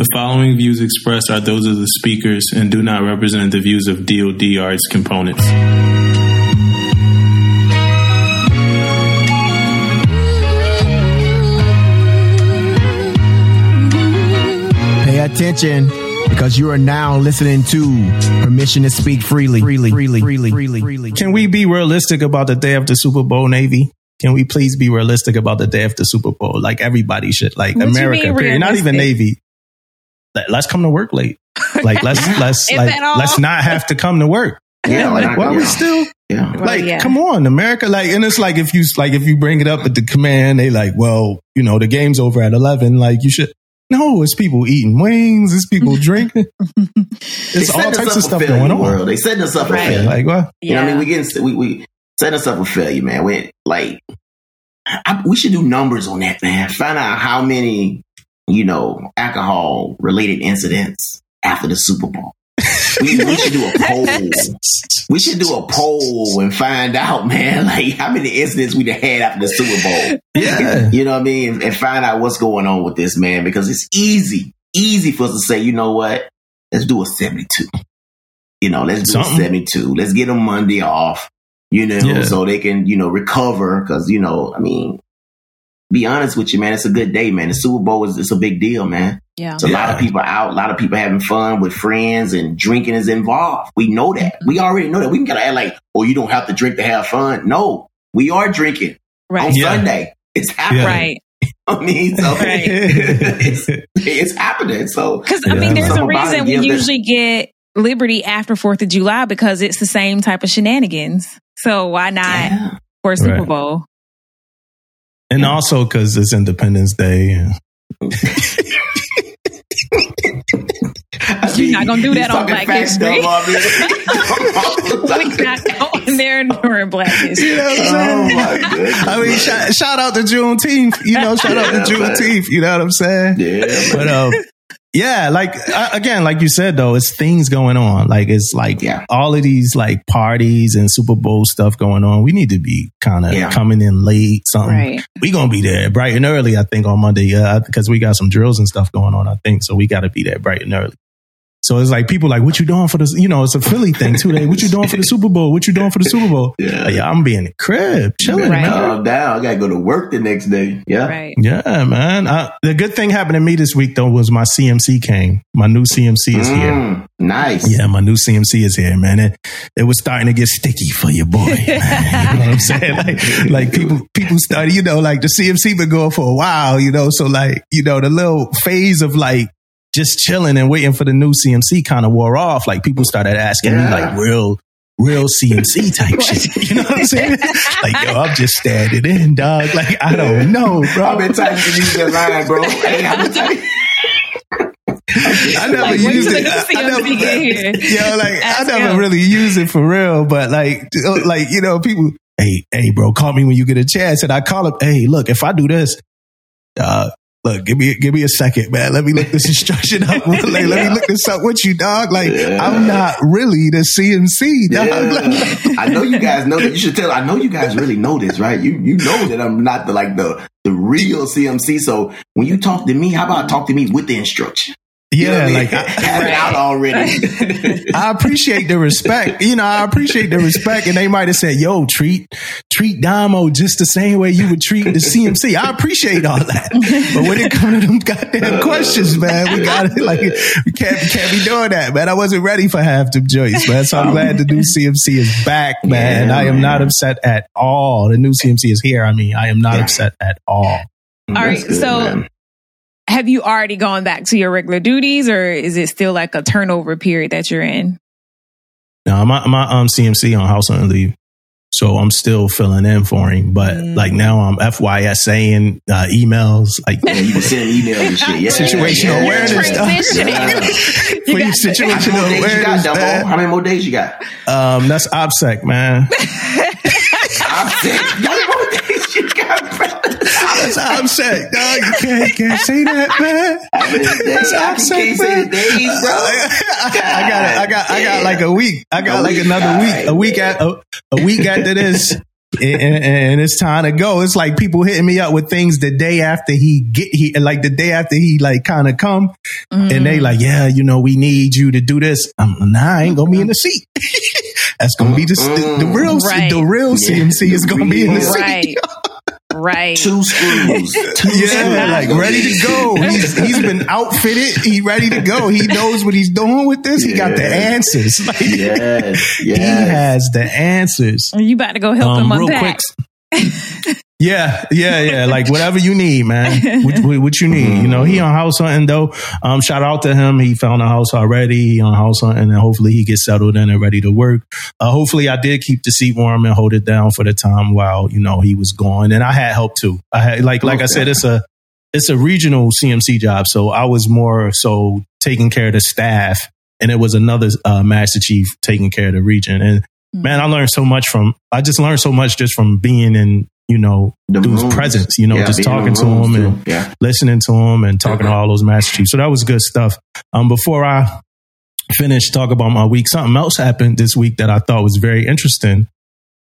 The following views expressed are those of the speakers and do not represent the views of DoD or its components. Pay attention because you are now listening to Permission to Speak Freely. Freely, freely, freely, freely, freely. Can we be realistic about the day after Super Bowl, Navy? Can we please be realistic about the day after Super Bowl? Like everybody should, like What you America, mean period. Not even? Navy. Let- Let's come to work late. Like let's let's like let's not have to come to work. Yeah, like like, why are we yeah. still Yeah. Well, like yeah. come on america like and it's like if you like if you bring it up at the command they like well you know the game's over at 11 like you should no it's people eating wings it's people drinking it's all types of stuff failure, going on World. They setting us up for Right. failure. like what You know what I mean? We getting we we setting us up for failure, man. We like I, we should do numbers on that, man. Find out how many you know alcohol related incidents after the Super Bowl. We, we should do a poll. We should do a poll and find out, man, like how many incidents we done had after the Super Bowl. yeah You know what I mean? And, and find out what's going on with this, man, because it's easy, easy for us to say, you know what? Let's do a 72. You know, let's do Something. a 72. Let's get them Monday off, you know, Yeah. so they can, you know, recover. Cause, you know, I mean, be honest with you, man, it's a good day, man. The Super Bowl is it's a big deal, man. Yeah. It's a lot of people out, a lot of people having fun with friends and drinking is involved. We know that. We already know that. We can gotta act like, oh, you don't have to drink to have fun. No, we are drinking on Right. Yeah. Sunday. It's happening. Right. I mean, so Right. it's, it's happening. So Because I mean, there's a Something about it reason we gives that- usually get Liberty after Fourth of July because it's the same type of shenanigans. So why not yeah. for Super Right. Bowl? And also because it's independence day and I You're not gonna do that on Black History. though, We're not going there during Black History. you know what I'm oh my. I mean, shout, shout out to Juneteenth. You know, shout out to Yeah, man. Juneteenth. You know what I'm saying? yeah, But um, yeah, like uh, again, like you said though, it's things going on. Like it's like Yeah. all of these like parties and Super Bowl stuff going on. We need to be kind of Yeah. coming in late. Something Right. we gonna be there bright and early. I think on Monday, uh, because we got some drills and stuff going on. I think so. We got to be there bright and early. So it's like people like, what you doing for this? You know, it's a Philly thing too. Like, what you doing for the Super Bowl? What you doing for the Super Bowl? Yeah. Like, yeah, I'm being in the crib, chilling, Right. man. calm down. I gotta go to work the next day. Yeah. Right. Yeah, man. Uh, the good thing happened to me this week though was my CMC came. My new CMC is here. Mm, nice. Yeah, my new CMC is here, man. It, it was starting to get sticky for your boy. You know what I'm saying? Like, like people, people started, you know, like the CMC been going for a while, you know, so like, you know, the little phase of like just chilling and waiting for the new CMC kind of wore off. Like people started asking me like real, real CMC type shit. You know what I'm saying? Like, yo, I'm just standing in, dog. Like, I don't know, bro. I've been typing to use that line, bro. Hey. I never Like, used it. I, I never, yo, like I never him. really use it for real. But like, like you know, people, hey, hey, bro, call me when you get a chance. And I call him, hey, look, if I do this, uh, look, give me, give me a second, man. Let me look this instruction up. like, let me look this up with you, dog. Like, Yeah. I'm not really the CMC, dog. Yeah. I know you guys know that. You should tell. I know you guys really know this, right? You you know that I'm not the like the the real CMC. So when you talk to me, how about talk to me with the instruction? You know yeah, I like. I, have it out already. I appreciate the respect. You know, I appreciate the respect. And they might have said, yo, treat, treat Damo just the same way you would treat the CMC. I appreciate all that. But when it comes to them goddamn questions, man, we got to like, we can't, we can't be doing that, man. I wasn't ready for half the joints, man. So I'm oh, glad the new CMC is back, man. Yeah, I am man. not upset at all. The new CMC is here. I mean, I am not Yeah. upset at all. All right, That's good, so- man. Have you already gone back to your regular duties or is it still like a turnover period that you're in? Now, my, my um, CMC on house on leave. So I'm still filling in for him, but Mm. like now I'm FYSing uh, emails, like Yeah, you can send emails and shit. Yeah, Situational yeah, yeah, awareness stuff. Transitioning. for You got the- How many situational days you got, awareness. Damo? How many more days you got? Um, that's OPSEC, man. I'm sick. How many more days you got, bro? Dog. You can't, can't say that, man. How many days? I OPSEC, can't man. days, bro. I got it. I got. I got like a week. I got like another week. A week at a, a week after this. and, and, it's time to go. It's like people hitting me up with things the day after he get he like the day after he like kind of come, mm. and they like, yeah, you know, we need you to do this. I'm nah, I ain't gonna be in the seat. That's gonna be the the, the real right. the real CMC yeah. is gonna be in the right. seat. Right. Two screws. Two yeah, screws. like ready to go. He's, he's been outfitted. He ready to go. He knows what he's doing with this. He got the answers. Like, yes, yes. He has the answers. You about to go help um, him unpack. Yeah, yeah, yeah. Like whatever you need, man. What, what, you need. You know, he on house hunting though. Um, shout out to him. He found a house already. He on house hunting, and hopefully he gets settled in and ready to work. Uh, hopefully, I did keep the seat warm and hold it down for the time while you know he was gone, and I had help too. I had like like I said, it's a it's a regional CMC job, so I was more so taking care of the staff, and it was another uh, master chief taking care of the region, and hmm. man, I learned so much from, I just learned so much just from being in you know, the dude's rooms. presence, you know, yeah, just talking to him too. and yeah. listening to him and talking to all those master chiefs. So that was good stuff. Um, before I finish talk about my week, something else happened this week that I thought was very interesting.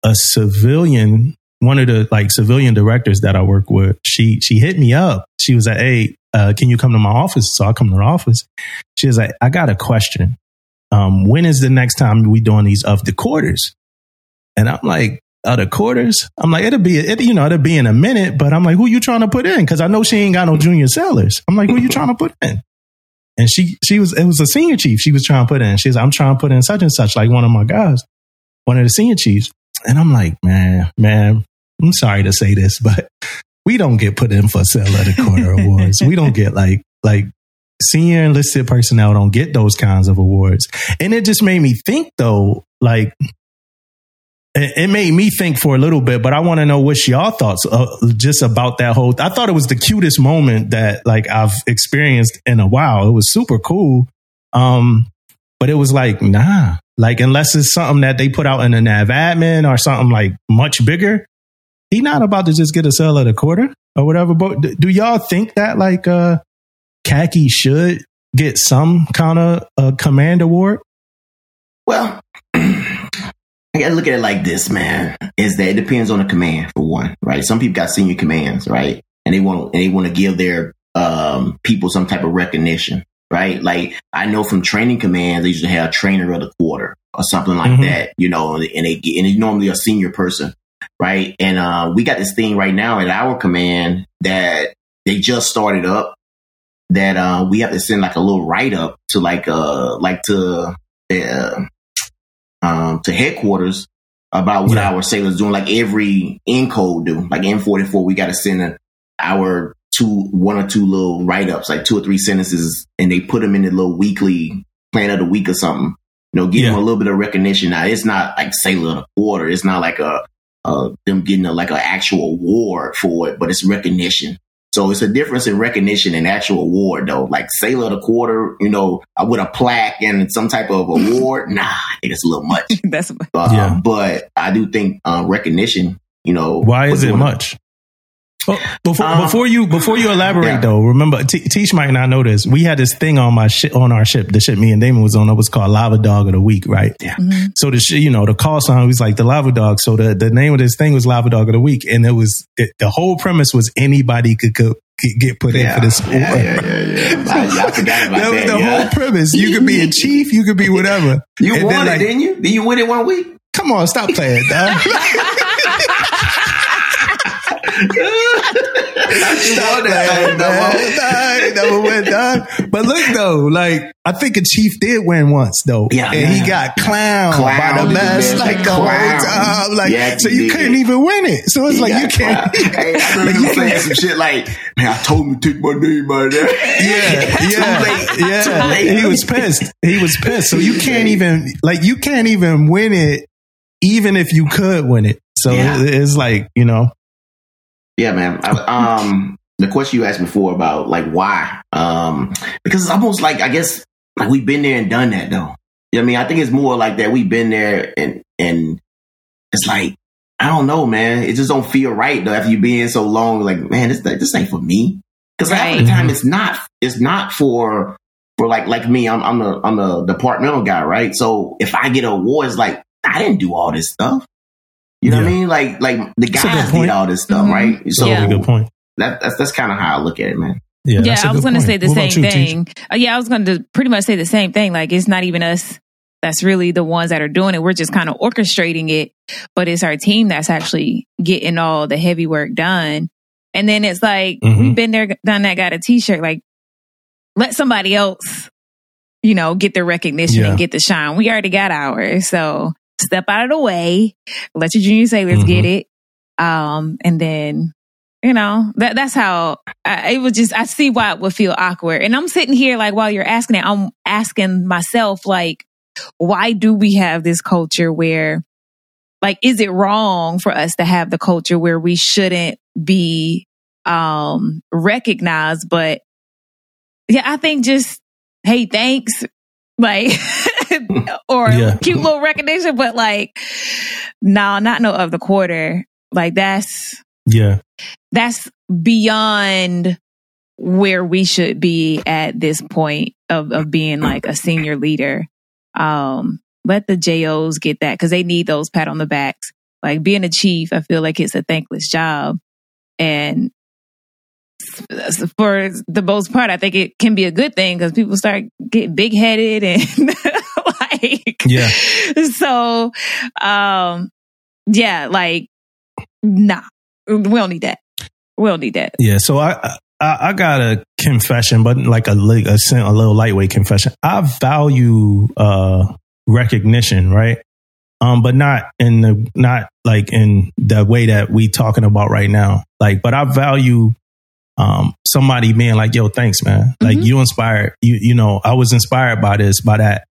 A civilian, one of the like civilian directors that I work with, she, she hit me up. She was like, Hey, uh, can you come to my office? So I come to her office. She was like, I got a question. Um, when is the next time we doing these of the quarters? And I'm like, other quarters. I'm like, it'll be, it, you know, it'll be in a minute, but I'm like, who you trying to put in? Cause I know she ain't got no junior sellers. I'm like, who you trying to put in? And she, she was, it was a senior chief she was trying to put in. She's like, I'm trying to put in such and such, like one of my guys, one of the senior chiefs. And I'm like, man, man, I'm sorry to say this, but we don't get put in for sell of the quarter awards. We don't get like, like senior enlisted personnel don't get those kinds of awards. And it just made me think though, like it made me think for a little bit, but I want to know what y'all thoughts uh, just about that whole. I thought it was the cutest moment that like I've experienced in a while. It was super cool, um, but it was like nah, like unless it's something that they put out in the nav admin or something like much bigger, he not about to just get a sell at a quarter or whatever. But do y'all think that like uh, khaki should get some kind of a command award? Well. I gotta look at it like this, man. Is that it depends on the command for one, right? Some people got senior commands, right? And they want and they want to give their um, people some type of recognition, right? Like I know from training commands, they usually have a trainer of the quarter or something like mm-hmm. that, you know, and they get and it's normally a senior person, right? And uh, we got this thing right now at our command that they just started up that uh, we have to send like a little write up to like uh like to uh, um, to headquarters about what yeah. our sailors doing. Like every N-code do, like N44, we got to send a, our two, one or two little write ups, like two or three sentences, and they put them in the little weekly plan of the week or something. You know, give yeah. them a little bit of recognition. Now, it's not like sailor of the quarter. It's not like a, uh, them getting a, like an actual award for it, but it's recognition. So it's a difference in recognition and actual award, though. Like Sailor of the Quarter, you know, uh, with a plaque and some type of award. Nah, I think it's a little much. That's uh, yeah. But I do think uh, recognition, you know, why is it much? Well, before, um, before you before you elaborate yeah. though, remember T- Tish might not know this. We had this thing on my ship on our ship. The ship me and Damon was on. It was called Lava Dog of the Week, right? Yeah. Mm-hmm. So the sh- you know the call sign was like the Lava Dog. So the, the name of this thing was Lava Dog of the Week, and it was it, the whole premise was anybody could could get put yeah. in for this sport. Yeah, yeah, yeah, I, I forgot about that. was the whole premise. You could be a chief, you could be whatever. You and won then, it, like, didn't you? Did you win it one week? Come on, stop playing, dog. Stop that, man. never went done. But look though, like I think a chief did win once though, yeah, and yeah. he got clowned clown by the best like the clown. whole time. Like yeah, so, you did. couldn't even win it. So it's he like you can't. hey, I remember saying some shit like, "Man, I told him to take my name out of there." Yeah, yeah, yeah. He was pissed. He was pissed. So you can't even like you can't even win it, even if you could win it. So yeah. it's like you know yeah, man. I, um, the question you asked before about like why, um, because it's almost like I guess like we've been there and done that though. You know I mean, I think it's more like that. We've been there and and it's like I don't know, man. It just don't feel right though after you been so long. Like, man, this this ain't for me. Because right. half the time it's not. It's not for for like like me. I'm I'm the I'm the departmental guy, right? So if I get an award, it's like I didn't do all this stuff. You know what I mean? Like like the That's a good guys point. did all this stuff, Mhm. right? So Yeah. Good point. that, that's that's kind of how I look at it, man. Yeah, Yeah, that's a I was going to say the What same you, thing. Uh, yeah, I was going to pretty much say the same thing. Like, it's not even us that's really the ones that are doing it. We're just kind of orchestrating it, but it's our team that's actually getting all the heavy work done. And then it's like, Mhm. we've been there, done that, got a t shirt. Like, let somebody else, you know, get the recognition Yeah. and get the shine. We already got ours. So step out of the way, let your junior sailors Mhm. get it. Um, and then, you know, that that's how I, it was just, I see why it would feel awkward. And I'm sitting here like, while you're asking it, I'm asking myself, like, why do we have this culture where, like, is it wrong for us to have the culture where we shouldn't be, um, recognized? But yeah, I think just, hey, thanks. Like, or Yeah. cute little recognition, but like, no, not no of the quarter. Like that's, Yeah, that's beyond where we should be at this point of, of being like a senior leader. Um, let the JOs get that because they need those pat on the backs. Like being a chief, I feel like it's a thankless job. And for the most part, I think it can be a good thing because people start getting big headed and Yeah. So, um, yeah, like, nah, we don't need that. We don't need that. yeah. So I, I, I got a confession, but like a a, a little lightweight confession. I value uh recognition, right? Um, but not in the not like in the way that we talking about right now. Like, but I value um somebody being like, "Yo, thanks, man. Like, Mhm. you inspired. You you know, I was inspired by this, by that."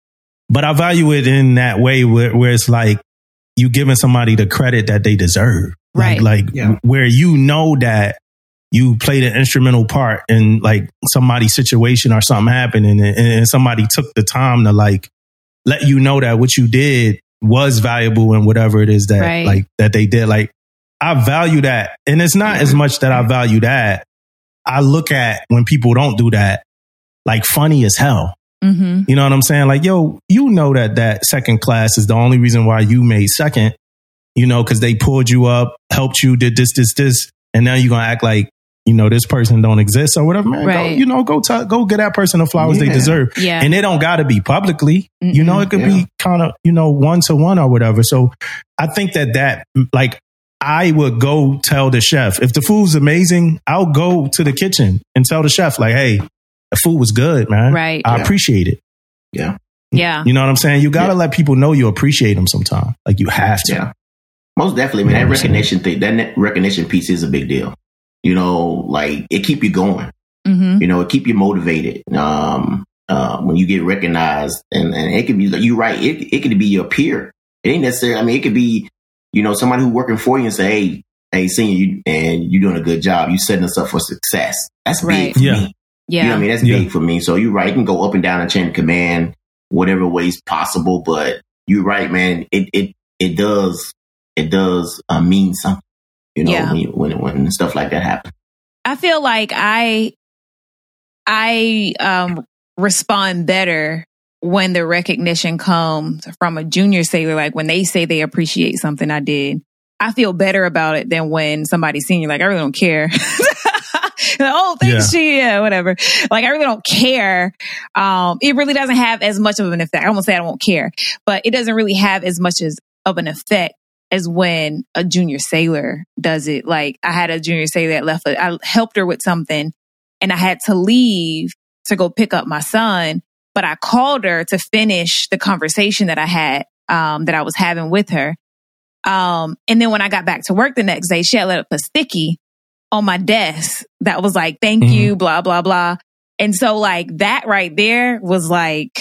But I value it in that way where, where it's like you giving somebody the credit that they deserve, Right. Like, like Yeah. where you know that you played an instrumental part in like somebody's situation or something happened and, and somebody took the time to like let you know that what you did was valuable and whatever it is that Right. like that they did like i value that and it's not as much that i value that i look at when people don't do that like funny as hell Mm-hmm. you know what i'm saying? Like yo you know that that second class is the only reason why you made second you know because they pulled you up helped you did this this this and now you're gonna act like you know this person don't exist or whatever man. Go, you know go t- go get that person the flowers they deserve. Yeah. and it don't got to be publicly. You know it could Yeah. be kind of you know one to one or whatever. So i think that that like i would go tell the chef. If the food's amazing i'll go to the kitchen and tell the chef like hey the food was good man Right. i Yeah. appreciate it Yeah. yeah. you know what i'm saying you gotta Yeah. let people know you appreciate them sometime like you have to Yeah. Most definitely, man. You know That what saying? recognition thing, that recognition piece is a big deal. You know, like it keep you going. Mm-hmm. You know, it keep you motivated. Um, uh, when you get recognized, and, and it could be like you right. It it could be your peer. It ain't necessarily. I mean, it could be you know somebody who working for you and say, hey, hey, senior, you and you're doing a good job. You setting us up for success. That's Right. big for Yeah. me. Yeah. You know what I mean? That's Yeah. big for me. So you're right. You can go up and down the chain of command, whatever ways possible. But you're right, man. It it it does it does uh, mean something. You know, Yeah. when, when when stuff like that happens. I feel like I I um respond better when the recognition comes from a junior sailor like when they say they appreciate something I did. I feel better about it than when somebody's senior like I really don't care. oh, thanks, yeah. yeah, whatever. Like I really don't care. Um, it really doesn't have as much of an effect. I almost say I don't care, but it doesn't really have as much as of an effect as when a junior sailor does it. Like I had a junior sailor that left, I helped her with something and I had to leave to go pick up my son, but I called her to finish the conversation that I had, um, that I was having with her. Um, and then when I got back to work the next day, she had let up a sticky on my desk that was like, thank mm-hmm. you, blah, blah, blah. And so like that right there was like,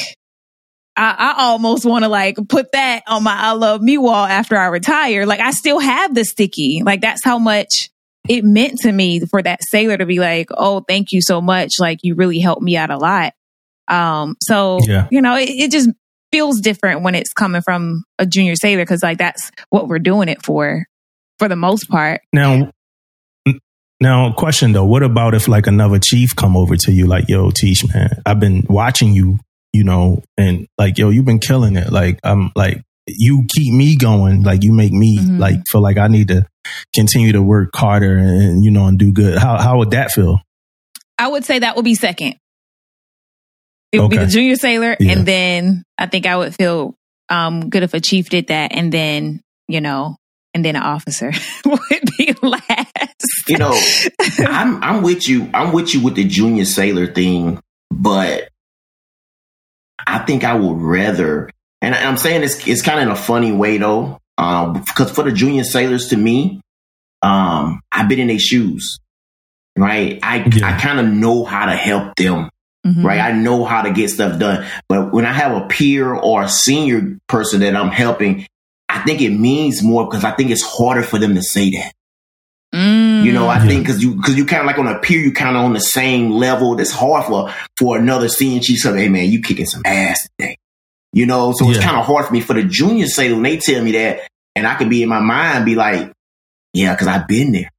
I, I almost want to like put that on my I love me wall after I retire. Like I still have the sticky. Like that's how much it meant to me for that sailor to be like, Oh, thank you so much. Like you really helped me out a lot. Um, so, yeah. you know, it, it just feels different when it's coming from a junior sailor. Cause like that's what we're doing it for, for the most part. Now, now, question though, what about if like another chief come over to you like, yo, teach man, I've been watching you, you know, and like, yo, you've been killing it. Like, I'm like, you keep me going. Like you make me Mhm. like feel like I need to continue to work harder and you know and do good. How how would that feel? I would say that would be second. It would be the junior sailor, Yeah. and then I think I would feel um, good if a chief did that, and then you know, and then an officer would be last. You know, I'm I'm with you. I'm with you with the junior sailor thing, but I think I would rather. And I'm saying it's it's kind of in a funny way though, um, because for the junior sailors, to me, um, I've been in their shoes, right? I Yeah. I kind of know how to help them Mhm. right? I know how to get stuff done. But when I have a peer or a senior person that I'm helping, I think it means more because I think it's harder for them to say that. Mm. You know, I Yeah. think because you because you kind of like on a peer, you kind of on the same level. That's hard for for another senior chief to say, "Hey man, you kicking some ass today." You know, so it's kind of hard for me for the junior say when they tell me that, and I can be in my mind be like, "Yeah," because I've been there.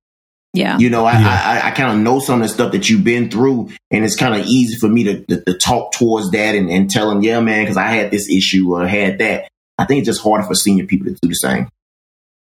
yeah, You know, I, Yeah. I, I, I kind of know some of the stuff that you've been through, and it's kind of easy for me to, to, to talk towards that and, and tell them, yeah, man, because I had this issue or had that. I think it's just harder for senior people to do the same.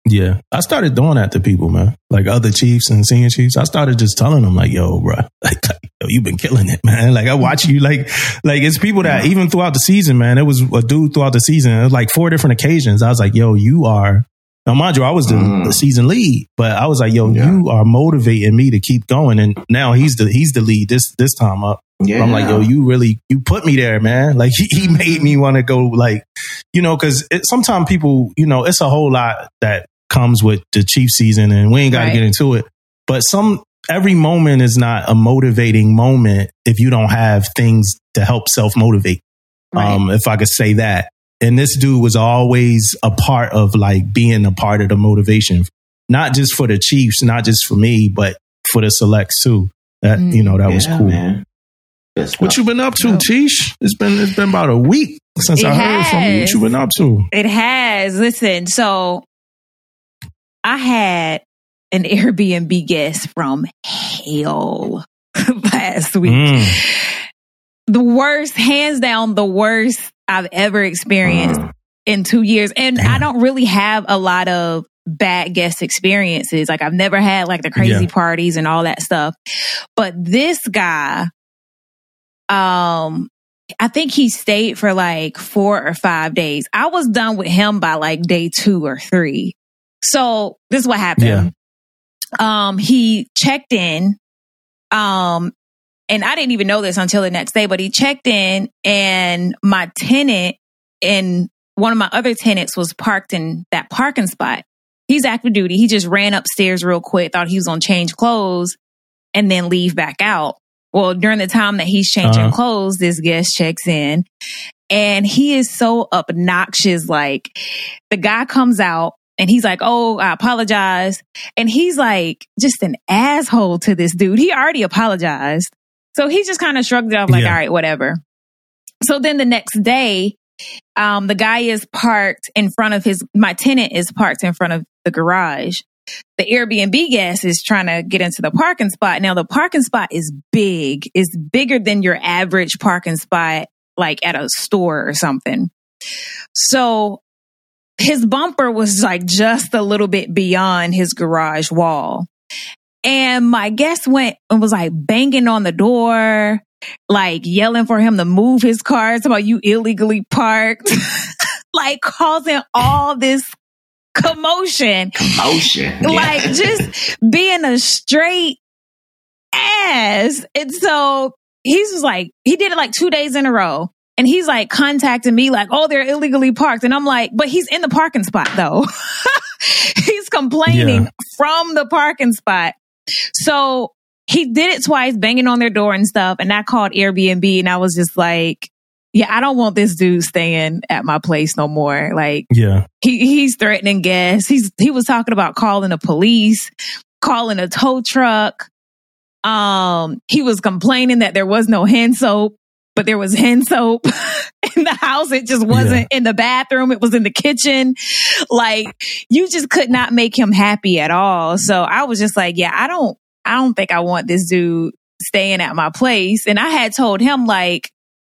Yeah, I started doing that to people, man. Like other chiefs and senior chiefs, I started just telling them, like, "Yo, bro, like, yo, you've been killing it, man. Like, I watch you, like, like it's people that even throughout the season, man. It was a dude throughout the season, it was like four different occasions. I was like, "Yo, you are." Now, mind you, I was the, Mhm. the season lead, but I was like, "Yo, Yeah. you are motivating me to keep going." And now he's the he's the lead this this time up. Yeah, I'm like, yo, you really, you put me there, man. Like he, he made me want to go like, you know, cause sometimes people, you know, it's a whole lot that comes with the chief season and we ain't got to Right. get into it. But some, every moment is not a motivating moment if you don't have things to help self motivate. Right. Um, if I could say that. And this dude was always a part of like being a part of the motivation, not just for the Chiefs, not just for me, but for the selects too. That, Mm. you know, that was cool. man. Good. What you been up to, Yeah. Tish? It's been it's been about a week since It I heard from you. What has. you been up to? It has. Listen, so I had an Airbnb guest from hell last week. Mm. The worst, hands down, the worst I've ever experienced Mm. in two years. And Damn. I don't really have a lot of bad guest experiences. Like I've never had like the crazy Yeah. parties and all that stuff. But this guy, um, I think he stayed for like four or five days. I was done with him by like day two or three. So this is what happened. Um, he checked in. Um, and I didn't even know this until the next day, but he checked in and my tenant and one of my other tenants was parked in that parking spot. He's active duty. He just ran upstairs real quick, thought he was going to change clothes and then leave back out. Well, during the time that he's changing Uh-huh. clothes, this guest checks in and he is so obnoxious. Like the guy comes out and he's like, Oh, I apologize. And he's like just an asshole to this dude. He already apologized. So he just kind of shrugged it off like, Yeah. all right, whatever. So then the next day, um, the guy is parked in front of his, my tenant is parked in front of the garage. The Airbnb guest is trying to get into the parking spot. Now the parking spot is big. It's bigger than your average parking spot, like at a store or something. So his bumper was like just a little bit beyond his garage wall. And my guest went and was like banging on the door, like yelling for him to move his car. It's about you illegally parked, like causing all this commotion, Commotion. like just being a straight ass. And so he's just like, he did it like two days in a row. And he's like contacting me like, oh, they're illegally parked. And I'm like, but he's in the parking spot though. he's complaining Yeah. from the parking spot. So he did it twice, banging on their door and stuff. And I called Airbnb and I was just like, yeah, I don't want this dude staying at my place no more. Like Yeah. he he's threatening guests. He's he was talking about calling the police, calling a tow truck. Um, he was complaining that there was no hand soap, but there was hand soap in the house. It just wasn't in the bathroom. It was in the kitchen. Like you just could not make him happy at all. So I was just like, yeah, I don't, I don't think I want this dude staying at my place. And I had told him like,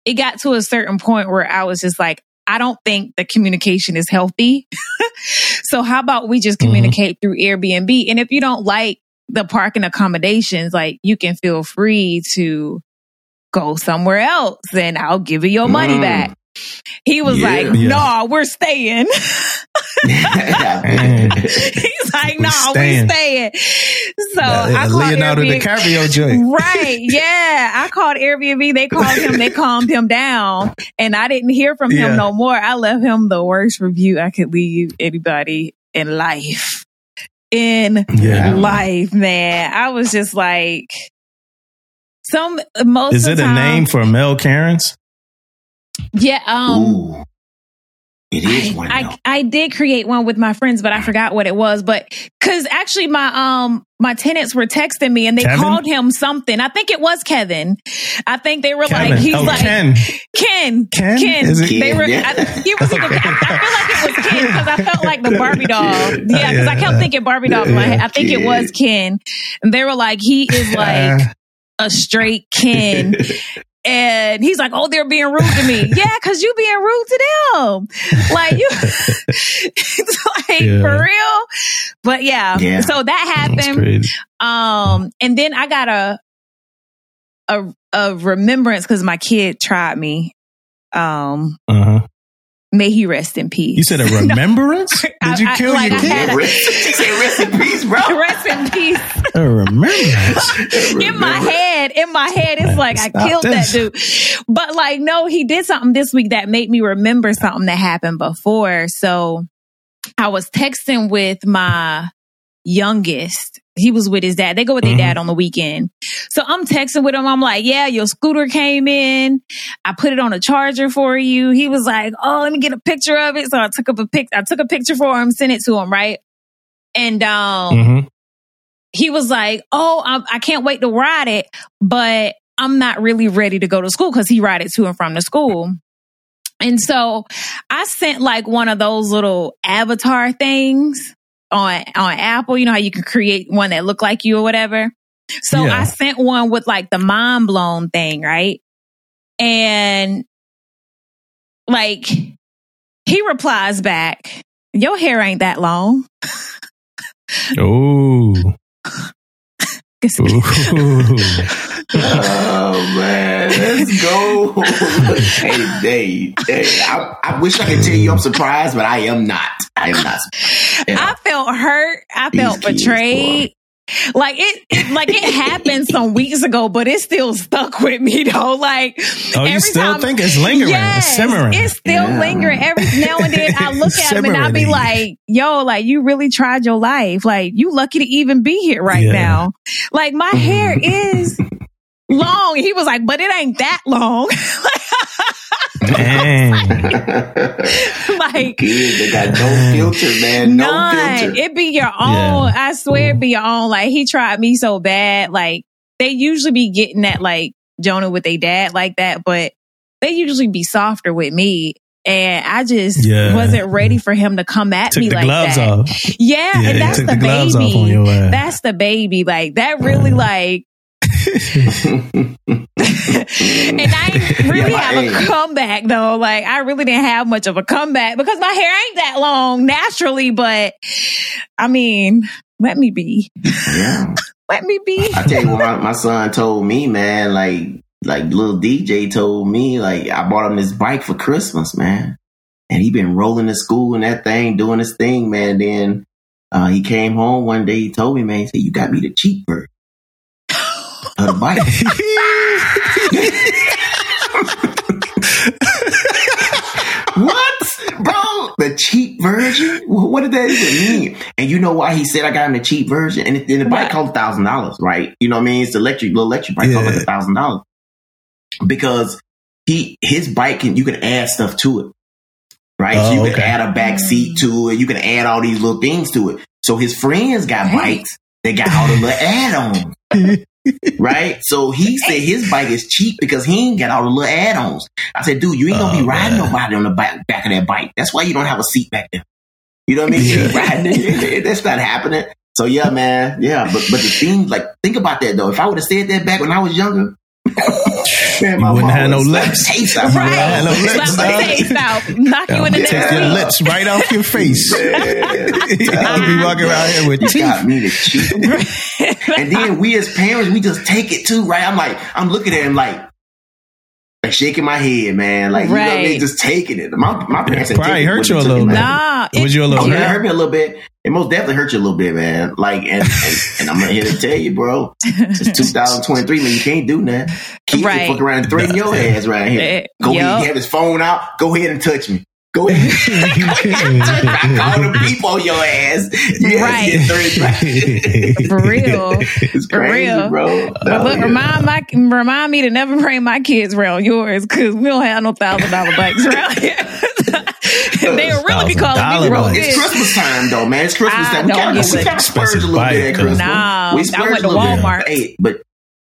it got to a certain point where I was just like, I don't think the communication is healthy. so how about we just communicate mm-hmm. through Airbnb? And if you don't like the parking accommodations, like you can feel free to go somewhere else and I'll give you your money mm. back. He was yeah, like, yeah. nah, we're staying. He's like, nah, we're staying. So I called Leonardo Airbnb. DiCaprio joint. Right. Yeah. I called Airbnb. They called him. They calmed him down and I didn't hear from him no more. I left him the worst review I could leave anybody in life. In yeah. life, man. I was just like, some most is it time, a name for Mel Karens? Yeah. Um, Ooh. It is I, one. I, I, did create one with my friends, but I forgot what it was. But because actually, my um my tenants were texting me and they Kevin? called him something. I think it was Kevin. I think they were Kevin. like, he's oh, like Ken. Ken. Ken. Ken. Is it they were. Yeah. I, it was either, I, I, feel like it was Ken because I felt like the Barbie doll. Yeah, because yeah. I kept thinking Barbie doll. Yeah. I think it was Ken. And they were like, he is like a straight Ken. And he's like, "Oh, they're being rude to me." yeah, because you being rude to them, like you, it's like yeah. for real. But yeah, yeah. so that happened. Um, and then I got a a, a remembrance because my kid tried me. Um, uh-huh. May he rest in peace. You said a remembrance? Did you kill I, like your kid? A, say rest in peace, bro. Rest in peace. A remembrance. in my head, in my head, it's like Stop I killed this. that dude. But like, no, he did something this week that made me remember something that happened before. So I was texting with my youngest he was with his dad. They go with mm-hmm. their dad on the weekend. So I'm texting with him. I'm like, yeah, your scooter came in. I put it on a charger for you. He was like, oh, let me get a picture of it. So I took up a pic. I took a picture for him, sent it to him, right? And, um, mm-hmm. he was like, oh, I can not wait to ride it, but I'm not really ready to go to school because he ride it to and from the school. And so I sent like one of those little avatar things on on Apple. You know how you can create one that look like you or whatever. So yeah. I sent one with like the mind blown thing, right? And like he replies back, "Your hair ain't that long." oh. oh man, let's go! hey, hey, hey! I, I, wish I could tell you I'm surprised, but I am not. I am not. I felt hurt. I felt betrayed. Like it, like it happened some weeks ago, but it still stuck with me though. Like, oh, you still time, think it's lingering, yes, it's simmering. It's still yeah. lingering. Every now and then, I look at him and I be like, "Yo, like you really tried your life. Like you lucky to even be here right yeah. now. Like my hair is long." He was like, "But it ain't that long." Dang. like Kids, they got no filter, man. No none. filter. It be your own. Yeah. I swear it be your own. Like he tried me so bad. Like they usually be getting that like Jonah with a dad like that, but they usually be softer with me. And I just yeah. wasn't ready for him to come at took me like that. Off. Yeah, yeah, and that's the, the baby. That's the baby. Like that really uh. like and I really yeah, have a comeback though. Like I really didn't have much of a comeback because my hair ain't that long naturally, but I mean, let me be. Yeah. let me be. I tell you what my, son told me, man, like like little DJ told me, like I bought him this bike for Christmas, man. And he been rolling to school and that thing, doing his thing, man. Then uh, he came home one day, he told me, man, he said, You got me the cheap version a bike. what, bro? The cheap version? What did that even mean? And you know why he said I got him the cheap version? And, the bike costs thousand dollars, right? You know what I mean? It's electric, little electric bike yeah. costs like a thousand dollars because he his bike can you can add stuff to it, right? Oh, so you oh, can add a back seat to it. You can add all these little things to it. So his friends got bikes. They got all the little add-ons. right? So he said his bike is cheap because he ain't got all the little add-ons. I said, dude, you ain't gonna oh, be riding man. nobody on the back, back of that bike. That's why you don't have a seat back there. You know what I mean? Yeah. riding That's not happening. So yeah, man. Yeah. But but the thing, like, think about that though. If I would have said that back when I was younger, Man, You wouldn't have no lips. taste out You my wouldn't Right. have no lips, Slap my taste out. Knock you in the Take your lips right off your face. I'll be walking around here with You teeth. got me to cheat. and then we as parents, we just take it too, right? I'm like, I'm looking at him like shaking my head, man. Like, you know what I mean? Just taking it. My, my parents had Probably taken it, hurt you a little it, bit. man. Nah. Was you a little Oh, man, it hurt? hurt me a little bit. It most definitely hurt you a little bit, man. Like, and, and, and I'm here to tell you, bro, it's 2023, man. You can't do that. Keep Right. fucking around and threaten your ass right here. Eh, Go yup. ahead, have his phone out. Go ahead and touch me. Go ahead. Go ahead and touch me. I call them people on your ass. You Right. get. For real. It's For real. bro. But oh, look, No, remind my remind me to never bring my kids around yours because we don't have no thousand dollar bikes around here. They'll really be calling me broke. It's. Christmas time though, man. It's Christmas I time. We don't kind of get we it. kind of splurge a Expensive little bit at bike, Christmas. Nah, we I went a to little bit. Walmart. Hey, but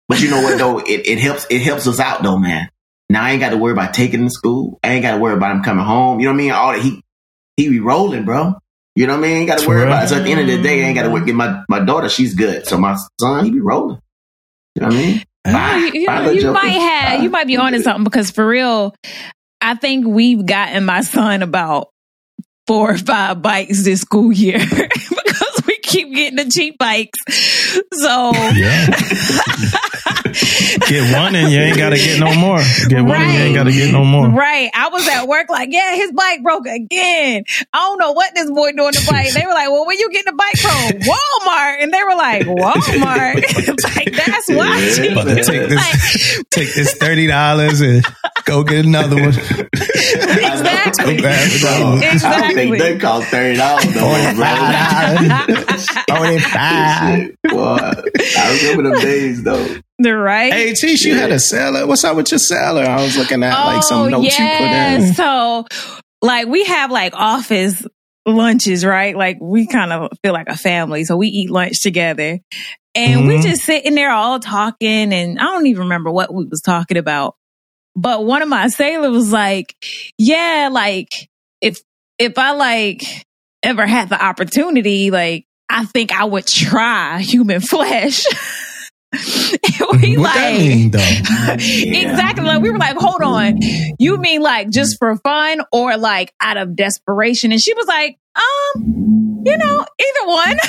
but you know what though? It it helps it helps us out though, man. Now I ain't got to worry about taking him to school. I ain't got to worry about him coming home. You know what I mean? All that he he be rolling, bro. You know what I mean? Ain't got to worry True. about it. So at the end of the day, I ain't got to worry. Get my my daughter, she's good. So my son, he be rolling. You know what I mean? Bye. You, you, Bye, know, little you might have, Bye. you might be onto something because for real, I think we've gotten my son about four or five bikes this school year because we keep getting the cheap bikes. So Yeah. get one and you ain't got to get no more. Get one and you ain't got to get no more. Right. I was at work like, yeah, his bike broke again. I don't know what this boy doing the bike. They were like, well, where you getting the bike from? Walmart. And they were like, Walmart. like, that's why. she- About take this, take this thirty dollars and go get another one. Exactly. Grab another. I don't Exactly. think they cost thirty dollars no more, bro. Forty-five. Boy, I remember them days though. They're right. Hey, Chief, you had a seller. What's up with your seller? I was looking at like Oh, some notes you put in. So, like, we have like office lunches, right? Like, we kind of feel like a family. So we eat lunch together and we Mhm. just sitting there all talking. And I don't even remember what we was talking about. But one of my sailors was like, yeah, like, if, if I like ever had the opportunity, like, I think I would try human flesh. And we what like, that mean, though? exactly. Like we were like, hold on. You mean like just for fun or like out of desperation? And she was like, um, you know, either one.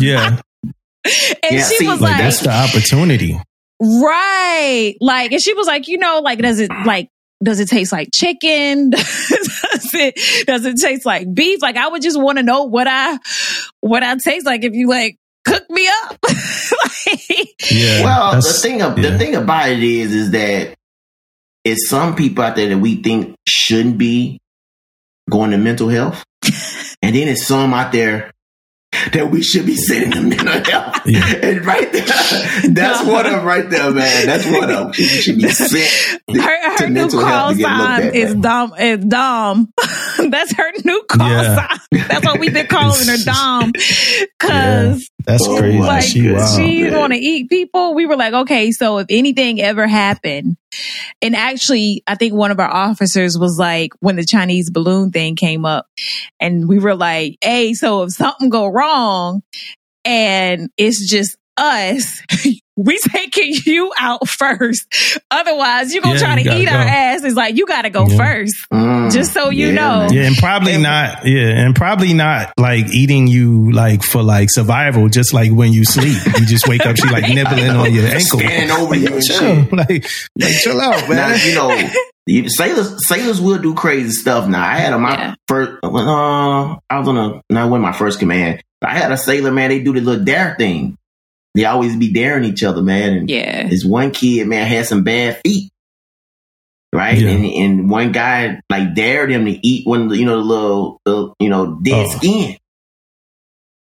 Yeah, And Yeah, she see, was like like, that's the opportunity. right. Like, and she was like, you know, like, does it like, does it taste like chicken? does it, does it taste like beef? Like, I would just want to know what I, what I taste like if you like cook me up. like, Yeah. Well, the thing of yeah. the thing about it is, is that it's some people out there that we think shouldn't be going to mental health, and then it's some out there that we should be sending to mental health. Yeah. And right there, that's one of right there, man. That's one of them. She should be sent. her, her to new call to get looked sign at, is man. Dom. Is Dom. That's her new call Yeah. sign. That's what we've been calling her Dom. Cause That's Oh, crazy. like she wild. she man. want to eat people. We were like, okay, so if anything ever happened, and actually, I think one of our officers was like, when the Chinese balloon thing came up, and we were like, hey, so if something go wrong, and it's just us. We taking you out first. Otherwise, you're gonna Yeah, try to gotta eat our go. ass. It's like you gotta go Yeah. first. Mm, Just so you yeah, know. Yeah, and probably not. Yeah, and probably not like eating you like for like survival. Just like when you sleep, you just wake up. She like nibbling on your ankle. Standing over you and chill, shit. like, like chill out, Now, man. you know, you, sailors sailors will do crazy stuff. Now, I had a, my Yeah. first, uh, I was on a, not when my first command. I had a sailor, man, they do the little dare thing. They always be daring each other, man. And Yeah. this one kid, man, had some bad feet. Right? Yeah. And, and one guy, like, dared him to eat one of the, you know, the little, the, you know, dead Oh. skin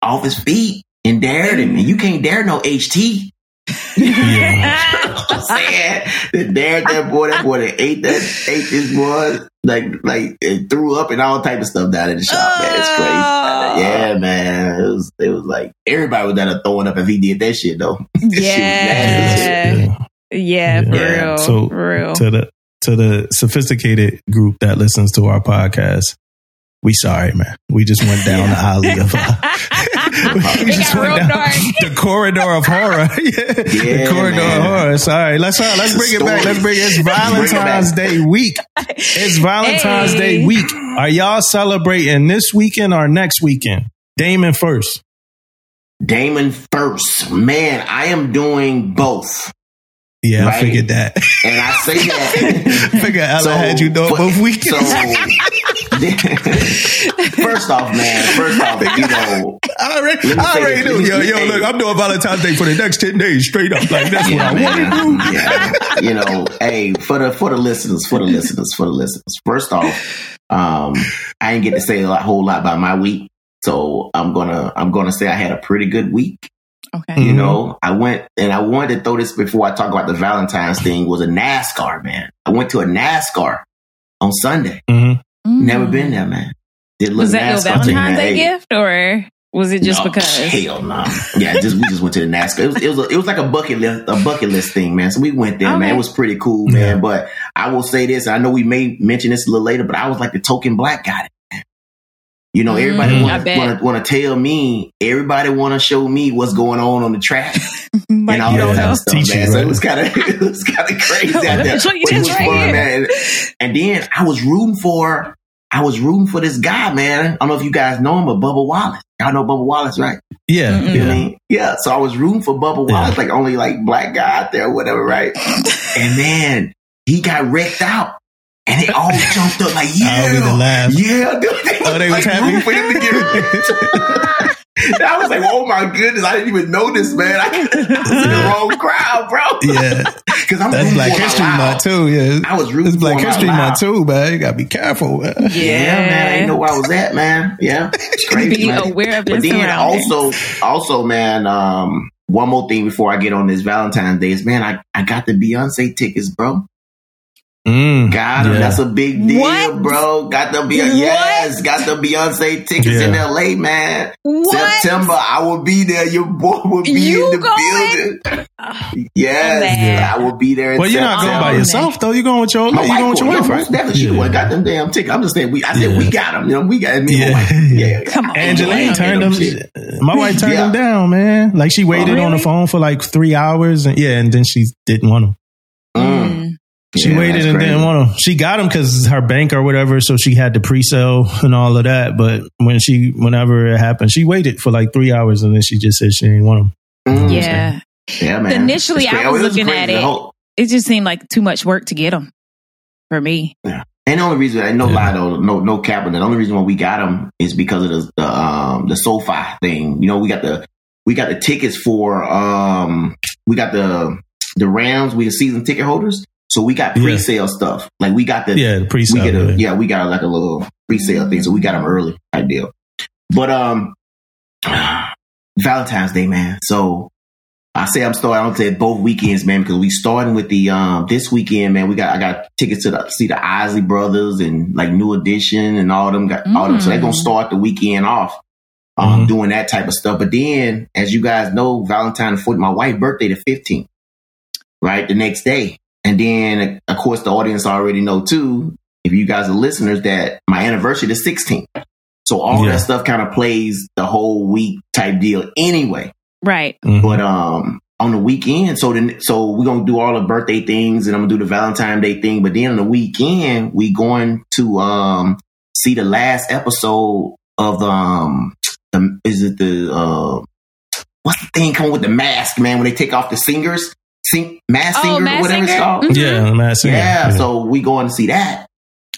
off his feet and dared him. And you can't dare no HT. I'm saying that dared that boy, that boy that ate that ate this boy like like it threw up and all type of stuff down in the shop. Man, it's crazy. Yeah, man, it was it was like everybody was down there throwing up if he did that shit though. That shit. Yeah. Yeah, for Yeah. real. So, for real. to the to the sophisticated group that listens to our podcast, We sorry, man. We just went down the alley of uh, we just went down dark. the corridor of horror. yeah. the corridor man. of horror. Sorry. Let's uh, let's bring it back. Let's bring it. It's Bring it. Valentine's Day week. It's Valentine's Hey. Day week. Are y'all celebrating this weekend or next weekend? Damon first. Damon first. Man, I am doing both. Yeah, I figured that. And I say that. Figure Ella So, had you doing but- both weekends. So, first off, man, first off, you know, I already, I already knew. Yo, yo, look, I'm doing Valentine's Day for the next 10 days straight up. Like, that's what I yeah, want to do. yeah. You know, hey, for the for the listeners, for the listeners, for the listeners. First off, um, I didn't get to say a lot, whole lot about my week, so I'm gonna I'm gonna say I had a pretty good week. Okay. You know, I went and I wanted to throw this before I talk about the Valentine's thing. Was a NASCAR man. I went to a NASCAR on Sunday. Mhm. Never Mm. been there, man. Did Was that your NASCAR thing, Valentine's. Day gift, or was it just no, because? Hell no. Yeah, just we just went to the NASCAR. It was it was, a, it was like a bucket list a bucket list thing, man. So we went there, man. It was pretty cool, Yeah. man. But I will say this. I know we may mention this a little later, but I was like the token black guy. Man. You know, everybody Mm, I want to want to tell me. Everybody want to show me what's going on on the track and all you that don't know. of stuff, Teach you, man. So it was kind of it was kind of crazy Let out me there. show you But it this right fun, here. man. And then I was rooting for I was rooting for this guy, man. I don't know if you guys know him, but Bubba Wallace. Y'all know Bubba Wallace, right? Yeah. You know what I yeah. mean? Yeah. So I was rooting for Bubba Yeah. Wallace, like only like black guy out there or whatever, right? and man, he got wrecked out. And they all jumped up like, yeah, I'll be the last. yeah, dude. Oh, they was like, happy? rooting for him to get And I was like, oh my goodness, I didn't even know this, man. I, I was in the wrong crowd, bro. Yeah. Because I'm That's Black History. Month, too. Yeah. I was rooting It's Black for him out History. Month, too, man. You got to be careful, man. Yeah, Yeah, man. I didn't know where I was at, man. Yeah. It's crazy. Be man. aware of your But then also, also, man, um, one more thing before I get on this Valentine's Day is, man, I, I got the Beyonce tickets, bro. Mm. Got 'em. Yeah. That's a big deal, What? bro. Got the Beyonce, What? yes, got the Beyonce tickets in LA, man. What? September, I will be there. Your boy will be You in the going? building. Ugh, Yes, man. I will be there. in Well, you're not going by Oh, yourself, though. You're going with your, My you going with your wife, right? most Definitely, she the got them damn tickets. I'm just saying, we. I said Yeah. we got them. You know, we got me Yeah. Yeah, yeah. Come on. Angeline turned them them. My wife turned Yeah. them down, man. Like she waited on the phone for like three hours, and yeah, and then she didn't want them. She Yeah, waited and crazy. didn't want them. She got them because her bank or whatever, so she had to pre-sale and all of that. But when she, whenever it happened, she waited for like three hours, and then she just said she didn't want them. Mm. Yeah. yeah, man. Initially, It's I was It looking at it. whole- It just seemed like too much work to get them for me. And the only reason, I no Yeah. lie though, no no cap, but the only reason why we got them is because of the the um the SoFi thing. You know, we got the we got the tickets for um we got the the Rams. We the season ticket holders, so we got Yeah. pre sale stuff. Like we got the Yeah, the pre-sale. get a, yeah. yeah, we got like a little pre-sale thing, so we got them early. Ideal, but um, Valentine's Day, man. So I say I'm starting. I'm say both weekends, man, because we starting with the um this weekend, man. We got I got tickets to the, see the Isley Brothers and like New Edition and all them got all them. So they're gonna Mm. start the weekend off. Um, Mhm. doing that type of stuff. But then, as you guys know, Valentine the 14th, my wife's birthday the 15th, right? The next day. And then, of course, the audience already know too, if you guys are listeners, that my anniversary is 16th. So all Yeah. that stuff kind of plays the whole week type deal anyway. Right. Mhm. But um on the weekend, so then so we're gonna do all the birthday things and I'm gonna do the Valentine Day thing. But then on the weekend, we going to um see the last episode of um the is it the uh what's the thing coming with the mask, man, when they take off the singers? Sing mask Oh, singers or Masked whatever it's Singer? called. Mhm. yeah, I'm asking. Yeah, so we going to see that.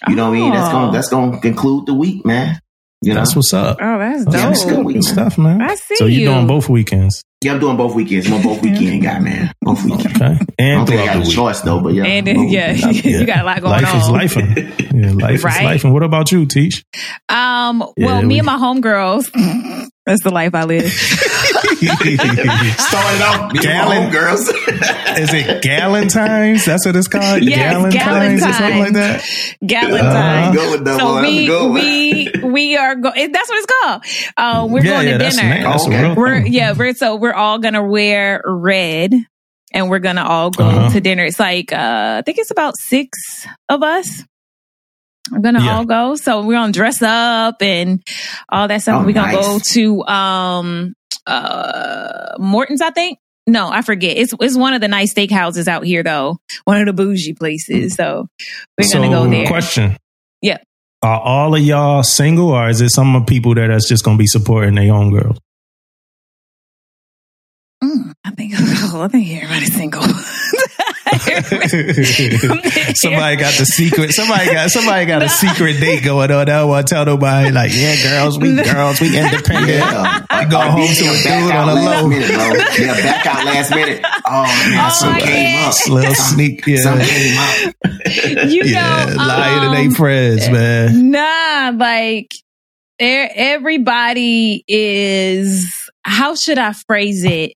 You know what I mean? That's Oh. gonna that's gonna conclude the week, man. You know? that's what's up. Oh, that's That's Yeah, it's good, good dope. week, good man. stuff, man. I see so you're you. doing both weekends, Yeah, I'm doing both weekends. I'm a both weekend guy, man. Both weekends. okay? I And don't think I got the a week. choice though, but yeah. And both then, yeah, weekends. you got a lot going life on. is life. Yeah, life Right. is life. And what about you, Teach? Um, well, Yeah, me we- and my homegirls, that's the life I live. Started off being Gallon. girls. Is it Galentine's? That's what it's called. Yes, Galentine's or something like that. Galentine. Go with so we That's a good one. we we are going. That's what it's called. Uh, we're yeah, going yeah, to that's dinner. name. That's Okay. real We're yeah, we're so we're all gonna wear red, and we're gonna all go Uh-huh. to dinner. It's like uh, I think it's about six of us. We're gonna Yeah. all go. So we're gonna dress up and all that stuff. Oh, we're gonna go to um uh Morton's, I think. No, I forget. It's it's one of the nice steakhouses out here though. One of the bougie places. So we're gonna go there. Question. Yeah. Are all of y'all single or is it some of people that that's just gonna be supporting their own girls? Mm, I think I think everybody's single. somebody got the secret. Somebody got somebody got a secret date going on. I don't want to tell nobody. Like, yeah, girls, we girls, we independent. Yeah. I go Or home to a dude on a last low. minute, bro. Yeah, back out last minute. Oh man, Oh, some came up. Little sneak, yeah, Some came up. you yeah, know, lying to um, their friends, man. Nah, like everybody is. How should I phrase it?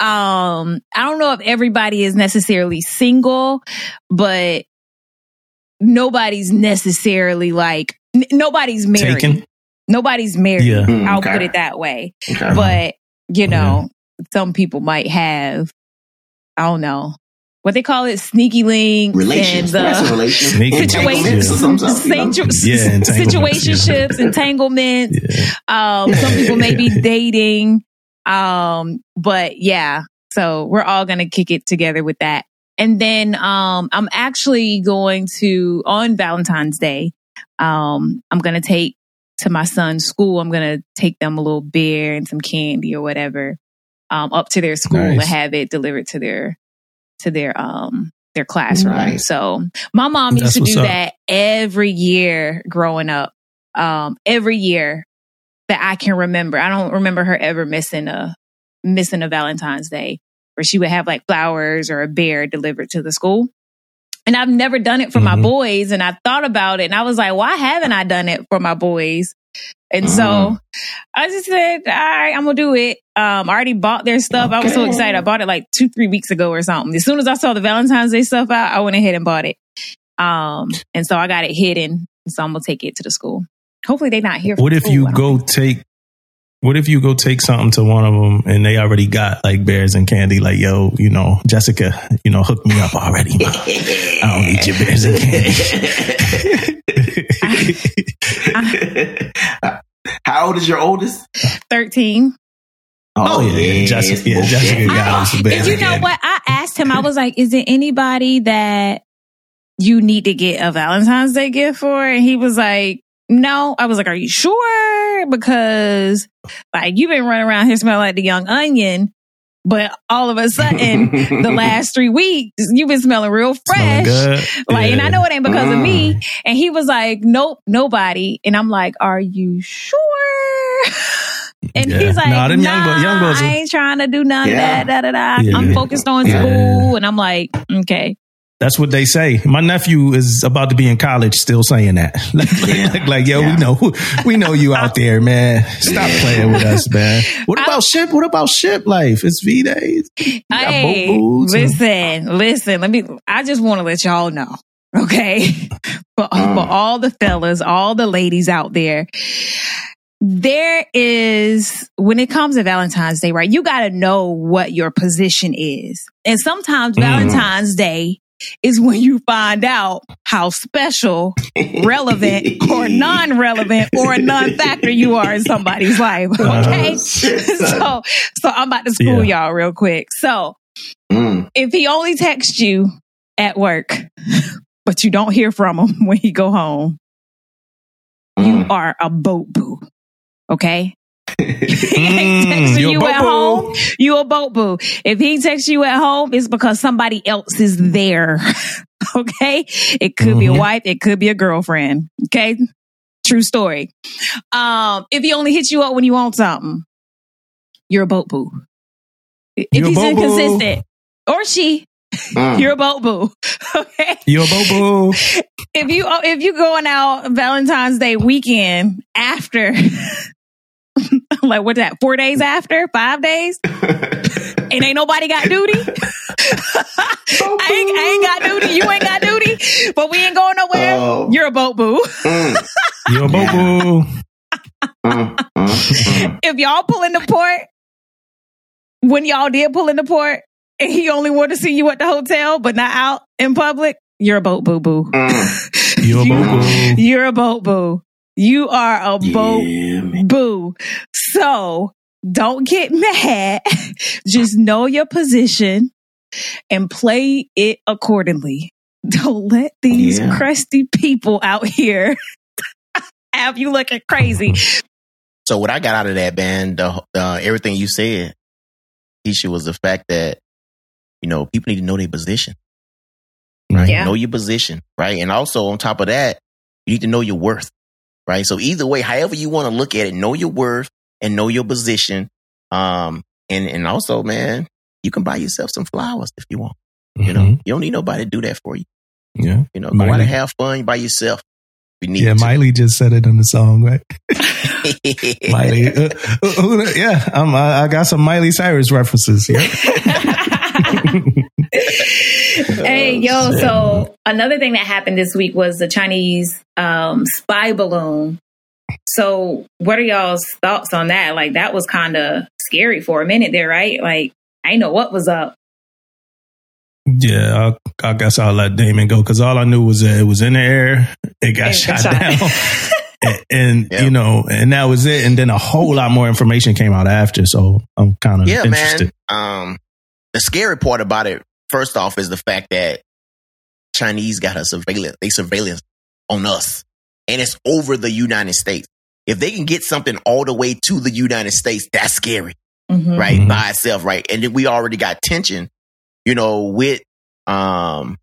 Um, I don't know if everybody is necessarily single, but nobody's necessarily like n- nobody's married. Taken, Nobody's married. Yeah. Mm, I'll okay. put it that way. Okay. But you know, some people might have. I don't know what they call it, sneaky links Relations. and the relation. Sneaky Entanglements or situations, something, you know? situ- Yeah, yeah. situationships, entanglements. yeah. Um, some people may be dating. Um, but yeah, so we're all gonna kick it together with that. And then um, I'm actually going to on Valentine's Day. Um, I'm gonna take to my son's school. I'm gonna take them a little beer and some candy or whatever um, up to their school Nice. and have it delivered to their to their um their classroom. So my mom That's used to do that every year growing up. Um, every year that I can remember. I don't remember her ever missing a missing a Valentine's Day where she would have like flowers or a bear delivered to the school. And I've never done it for my Mhm. boys. And I thought about it and I was like, why haven't I done it for my boys? And so Mhm. I just said, all right, I'm gonna do it. Um, I already bought their stuff. I was so excited. I bought it like two, three weeks ago or something. As soon as I saw the Valentine's Day stuff out, I went ahead and bought it. Um, and so I got it hidden. So I'm gonna take it to the school. Hopefully they're not here. for What if school. you I don't go take? What if you go take something to one of them and they already got like bears and candy? Like, yo, you know, Jessica, you know, hook me up already. I don't need your bears and candy. How old is your oldest? 13. Oh, yeah, oh, Jessica- yeah, Jessica got I- him some and bears you and know candy. what? I asked him, I was like, is there anybody that you need to get a Valentine's Day gift for? And he was like, no. I was like, are you sure? Because like you've been running around here smelling like the young onion, but all of a sudden the last three weeks you've been smelling real fresh. good. Like, and I know it ain't because of Mm. me. And he was like, nope, nobody. And I'm like, are you sure? And Yeah. he's like, Nah, them young nah, young boys I ain't trying to do none Yeah. of that. Da, da, da. Yeah. I'm focused on Yeah. school. And I'm like, okay. That's what they say. My nephew is about to be in college, still saying that. Like, Yeah. like, like, yo, Yeah. we know, we know you out there, man. Stop playing with us, man. What I- about ship? What about ship life? It's V days. Hey, boots and- listen, listen. Let me. I just want to let y'all know, okay, for, Mm. for all the fellas, all the ladies out there. There is when it comes to Valentine's Day, right? You got to know what your position is, and sometimes Mm. Valentine's Day is when you find out how special, relevant, or non-relevant, or a non-factor you are in somebody's life. Okay, Oh, shit, son. so so I'm about to school Yeah. y'all real quick. So Mm. if he only texts you at work, but you don't hear from him when he go home, you Mm. are a boat boo. Okay? he Mm, texting you you at boo. home, you a boat boo. If he texts you at home, it's because somebody else is there. okay? It could be a Mhm. wife, it could be a girlfriend. Okay? True story. Um, if he only hits you up when you want something, you're a boat boo. If You a he's inconsistent, or she, Mm. you're a boat boo. Okay. You're a boat boo. If you if you going out Valentine's Day weekend after like what's that, four days after, five days, and ain't nobody got duty. I ain't, I ain't got duty. You ain't got duty, but we ain't going nowhere. Oh. You're a boat boo. Mm. Yo, boo boo. Mm. Mm. Mm. If y'all pull in the port, when y'all did pull in the port, and he only wanted to see you at the hotel, but not out in public, You're a boat boo boo. Mm. You're a You- boat boo. You're a boat boo. You are a boat Yeah, boo. So don't get mad. Just know your position and play it accordingly. Don't let these Yeah. crusty people out here have you looking crazy. So what I got out of that, man, the, uh, everything you said, Tisha, was the fact that you know people need to know their position, right? Yeah. Know your position, right? And also on top of that, you need to know your worth, right? So either way, however you want to look at it, know your worth and know your position. Um, and and also, man, you can buy yourself some flowers if you want. You know, Mhm. you don't need nobody to do that for you. Yeah. You know, go out and have fun by yourself. need Yeah, to. Miley just said it in the song, right? Miley. Uh, uh, who yeah, I'm, I, I got some Miley Cyrus references here. hey, yo, so another thing that happened this week was the Chinese um, spy balloon. So, what are y'all's thoughts on that? Like, that was kind of scary for a minute there, right? Like, I know what was up. Yeah, I, I guess I'll let Damon go because all I knew was that it was in the air, it got It shot, got shot. down, and, and, Yeah. you know, and that was it. And then a whole lot more information came out after, so I'm kind of yeah, interested. man. Um, the scary part about it, first off, is the fact that Chinese got a surveillance. They surveillance on us, and it's over the United States. If they can get something all the way to the United States, that's scary, Mhm. right? Mhm. By itself, right? And then we already got tension, you know, with um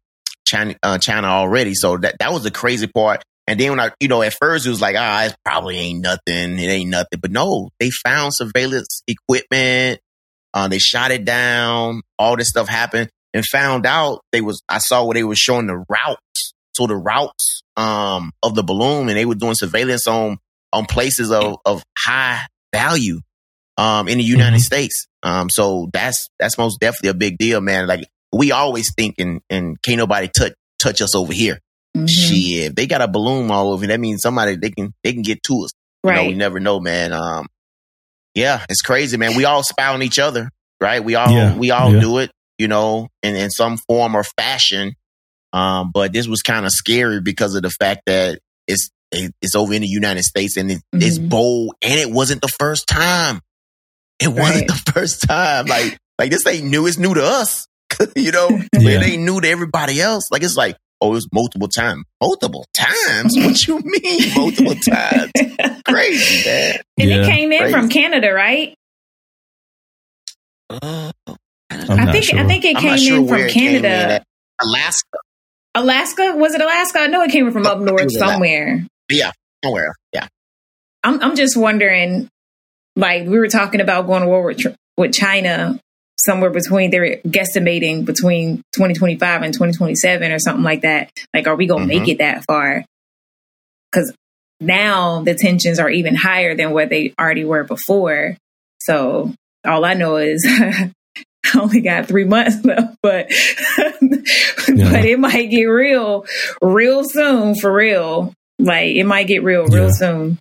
China, uh, China already. So that that was the crazy part. And then when I, you know, at first it was like, ah, it probably ain't nothing. It ain't nothing. But no, they found surveillance equipment. Uh, they shot it down. All this stuff happened and found out they was, I saw where they were showing the routes. So the routes, um, of the balloon and they were doing surveillance on, on places of, of high value, um, in the United Mhm. States. Um, so that's, that's most definitely a big deal, man. Like we always think and, and can't nobody touch, touch us over here. Mhm. Shit, they got a balloon all over, that means somebody they can they can get to us. You know, we never know, man. Um, yeah, it's crazy, man. We all spy on each other, right? We all Yeah, we all yeah. do it, you know, in in some form or fashion. Um, but this was kind of scary because of the fact that it's it- it's over in the United States and it, it's Mhm. bold, and it wasn't the first time. It wasn't Right. the first time. Like like this ain't new. It's new to us, you know. Yeah. it ain't new to everybody else. Like it's like, oh, it's multiple times. Multiple times? what you mean multiple times? Crazy, man. And Yeah. it came in Crazy. from Canada, right? Uh, I'm I not think sure. I think it I'm came sure in from it came in Canada. Alaska, Alaska? Was it Alaska? I know it came from up north somewhere. Alaska. somewhere. somewhere. Yeah. I'm I'm just wondering, like we were talking about going to war with, with China somewhere between they're guesstimating between 2025 and 2027 or something like that. Like, are we gonna Mm-hmm. make it that far? Because now the tensions are even higher than what they already were before. So all I know is. I only got three months left, but but it might get real, real soon for real. Like it might get real, real Yeah. soon.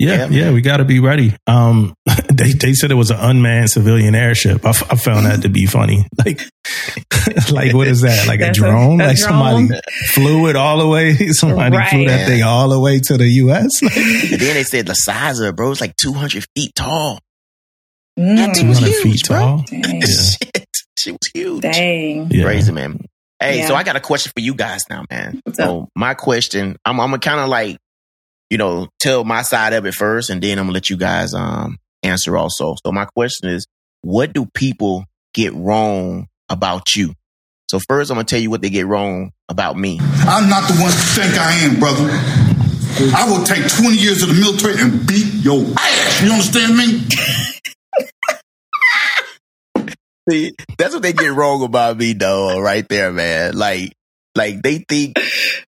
Yeah, Yeah, yeah, we got to be ready. Um, they they said it was an unmanned civilian airship. I, f- I found that to be funny. Like, like what is that? Like a a- drone? a like drone. somebody flew it all the way. Somebody flew that thing all the way to the U.S. Then they said the size of it, bro, it's like 200 feet tall. Mm, That thing was 200 huge, feet bro. tall. Yeah. Shit. She was huge. Dang. Yeah. Crazy, man. Hey, Yeah. so I got a question for you guys now, man. What's up? so my question, I'm, I'm gonna kind of like, you know, tell my side of it first, and then I'm gonna let you guys um answer also. So my question is, what do people get wrong about you? So first, I'm gonna tell you what they get wrong about me. I'm not the one you think I am, brother. I will take 20 years of the military and beat your ass. You understand me? See, that's what they get wrong about me, though, right there, man. Like, like they think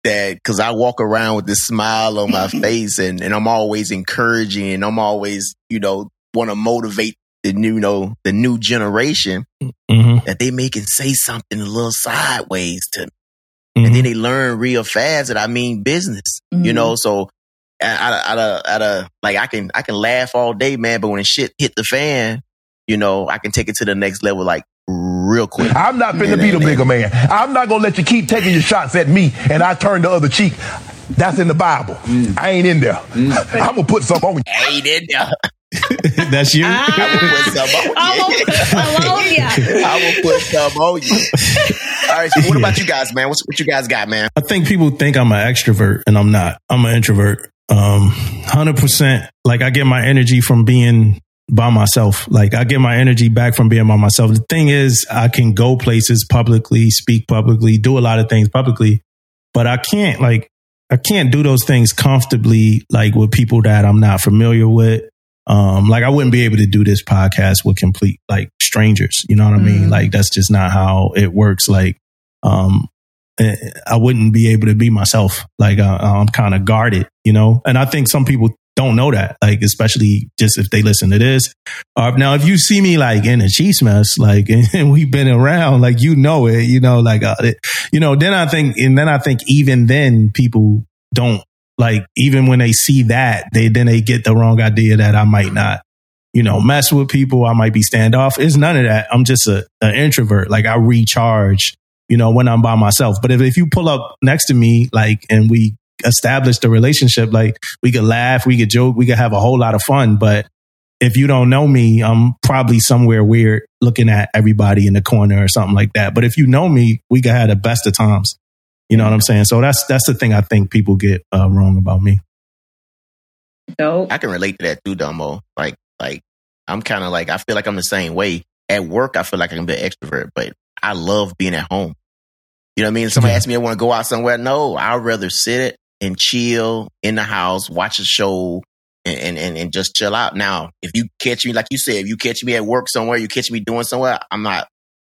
that because I walk around with this smile on my face and, and I'm always encouraging and I'm always, you know, want to motivate the new, you know, the new generation hmm that they may can say something a little sideways to me. hmm And then they learn real fast that I mean business, you Mhm. know, so out of, out of, out of, like I can, I can laugh all day, man, but when shit hit the fan, you know, I can take it to the next level, like real quick. I'm not finna be the bigger man. I'm not gonna let you keep taking your shots at me and I turn the other cheek. That's in the Bible. I ain't in there. I'm gonna put something on you. I ain't in there. That's you. I will put some on I'm you. gonna. I will put some on you. All right. So what about you guys, man? What's, what you guys got, man? I think people think I'm an extrovert and I'm not. I'm an introvert. Um, 100%. Like I get my energy from being by myself. Like I get my energy back from being by myself. The thing is, I can go places publicly, speak publicly, do a lot of things publicly, but I can't like, I can't do those things comfortably, like with people that I'm not familiar with. Um, like I wouldn't be able to do this podcast with complete like strangers. You know what I mean? Mm. Like that's just not how it works. Like, um, eh, I wouldn't be able to be myself. Like uh, I'm kind of guarded, you know. And I think some people don't know that, like especially just if they listen to this. Uh, now, if you see me like in a chiefs mess, like and we've been around, like you know it, you know, like uh, it, you know. Then I think, and then I think even then people don't like even when they see that they then they get the wrong idea that I might not you know, mess with people. I might be standoff. It's none of that. I'm just a, an introvert. Like I recharge, you know, when I'm by myself. But if, if you pull up next to me, like, and we establish the relationship, like we could laugh, we could joke, we could have a whole lot of fun. But if you don't know me, I'm probably somewhere weird looking at everybody in the corner or something like that. But if you know me, we could have the best of times. You know what I'm saying? So that's that's the thing I think people get uh, wrong about me. Dope. I can relate to that too, Damo. Like, like I'm kind of like I feel like I'm the same way. At work, I feel like I can be an extrovert, but I love being at home. You know what I mean? Somebody Yeah. asks me, I want to go out somewhere. No, I'd rather sit and chill in the house, watch a show, and, and, and, and just chill out. Now, if you catch me, like you said, if you catch me at work somewhere, you catch me doing somewhere, I'm not,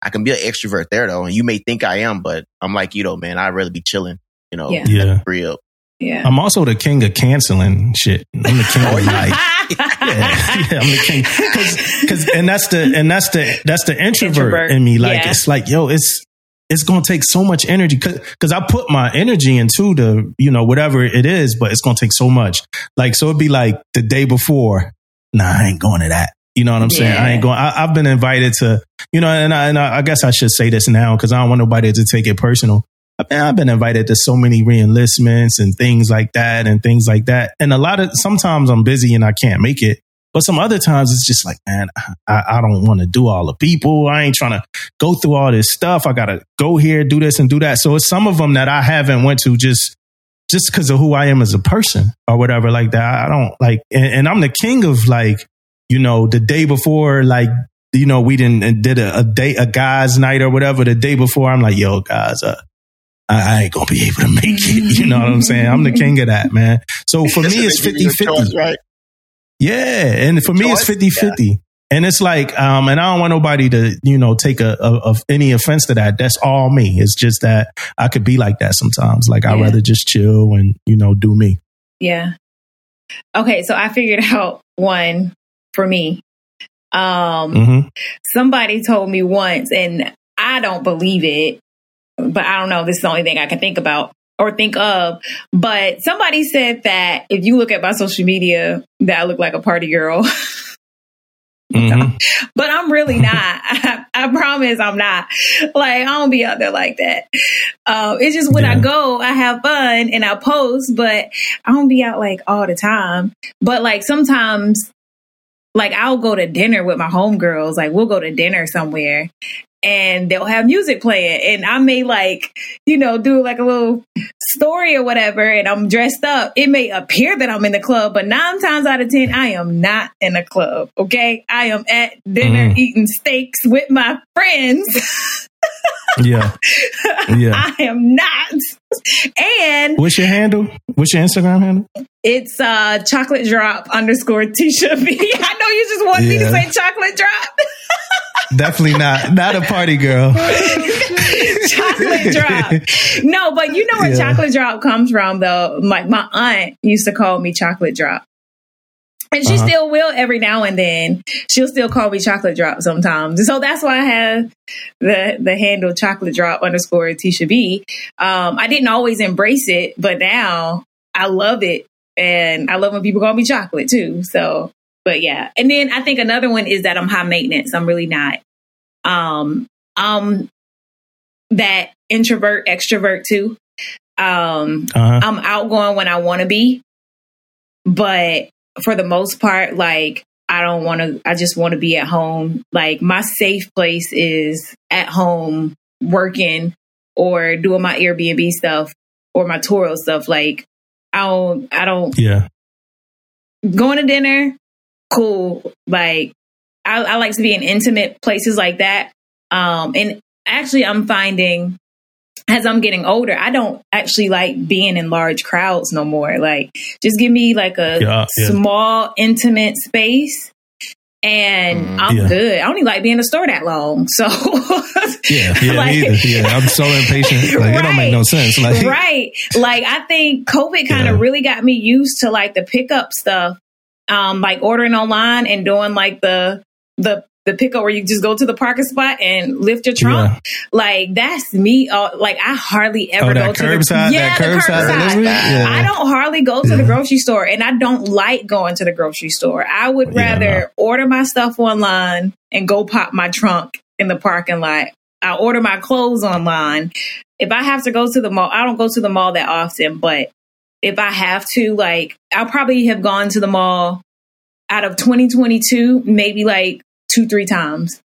I can be an extrovert there though. And you may think I am, but I'm like, you know, man, I'd rather be chilling, you know, Yeah. Yeah. real. Yeah. I'm also the king of canceling shit. I'm the king of oh, like yeah, yeah, I'm the king. Cause, 'cause- and that's the, and that's the, that's the introvert, Introvert, in me. Like, yeah. it's like, yo, it's, it's going to take so much energy because I put my energy into the, you know, whatever it is, but it's going to take so much. Like, so it'd be like the day before, nah, I ain't going to that. You know what I'm saying? I ain't going, I, I've been invited to, you know, and I, and I, I guess I should say this now because I don't want nobody to take it personal. I've been, I've been invited to so many reenlistments and things like that and things like that. And a lot of, sometimes I'm busy and I can't make it. But some other times it's just like, man, I, I don't want to do all the people. I ain't trying to go through all this stuff. I got to go here, do this and do that. So it's some of them that I haven't went to just, just because of who I am as a person or whatever like that. I don't like, and, and I'm the king of like, you know, the day before, like, you know, we didn't did a, a day, a guys night or whatever. The day before, I'm like, yo, guys, uh, I, I ain't gonna be able to make it. You know what I'm saying? I'm the king of that, man. So for me, it's 50 50. right? Yeah. And for me, it's Choice? 50 50. And it's like, um, and I don't want nobody to, you know, take a, of any offense to that. That's all me. It's just that I could be like that sometimes. Like I'd rather just chill and, you know, do me. Yeah. Okay, so I figured out one for me. Um, hmm somebody told me once, and I don't believe it, but I don't know. This is the only thing I can think about or think of. But somebody said that if you look at my social media, that I look like a party girl. hmm but I'm really not. I, I promise I'm not. Like I don't be out there like that. Uh, it's just when I go, I have fun and I post, but I don't be out like all the time. But like sometimes, like I'll go to dinner with my homegirls. Like we'll go to dinner somewhere. And they'll have music playing, and I may like, you know, do like a little story or whatever, and I'm dressed up. It may appear that I'm in the club, but nine times out of ten, I am not in a club. Okay, I am at dinner Mhm. eating steaks with my friends. Yeah. Yeah. I am not. And What's your handle? What's your Instagram handle? it's uh chocolate drop underscore Tisha B. I know you just want me to say chocolate drop. Definitely not. Not a party girl. chocolate drop. No, but you know where Yeah. chocolate drop comes from though. Like my aunt used to call me chocolate drop. And she Uh-huh. still will every now and then. She'll still call me chocolate drop sometimes. So that's why I have the the handle chocolate drop underscore Tisha B. Um, I didn't always embrace it, but now I love it. And I love when people call me chocolate too. So but yeah. And then I think another one is that I'm high maintenance. I'm really not. Um I'm that introvert extrovert too. Um, Uh-huh. I'm outgoing when I want to be, but for the most part, like I don't want to. I just want to be at home. Like my safe place is at home working or doing my Airbnb stuff or my Turo stuff. Like I don't. I don't Yeah. going to dinner. Cool. Like I, I like to be in intimate places like that. Um, and actually, I'm finding as I'm getting older, I don't actually like being in large crowds no more. Like, just give me like a Yeah, yeah. small, intimate space, and Mhm. I'm Yeah. good. I don't even like being in the store that long. So, Yeah. Yeah. Like- me. Yeah. I'm so impatient. Like, it don't make no sense. Like, right. Like I think COVID kind of Yeah. really got me used to like the pickup stuff, um, like ordering online and doing like the the the pickup where you just go to the parking spot and lift your trunk. Yeah. Like that's me. Uh, like I hardly ever Oh, go to the that yeah, the curbside. Yeah. I don't hardly go to the grocery store, and I don't like going to the grocery store. I would rather no. order my stuff online and go pop my trunk in the parking lot. I order my clothes online. If I have to go to the mall, I don't go to the mall that often, but if I have to, like, I'll probably have gone to the mall out of 2022, maybe like two, three times.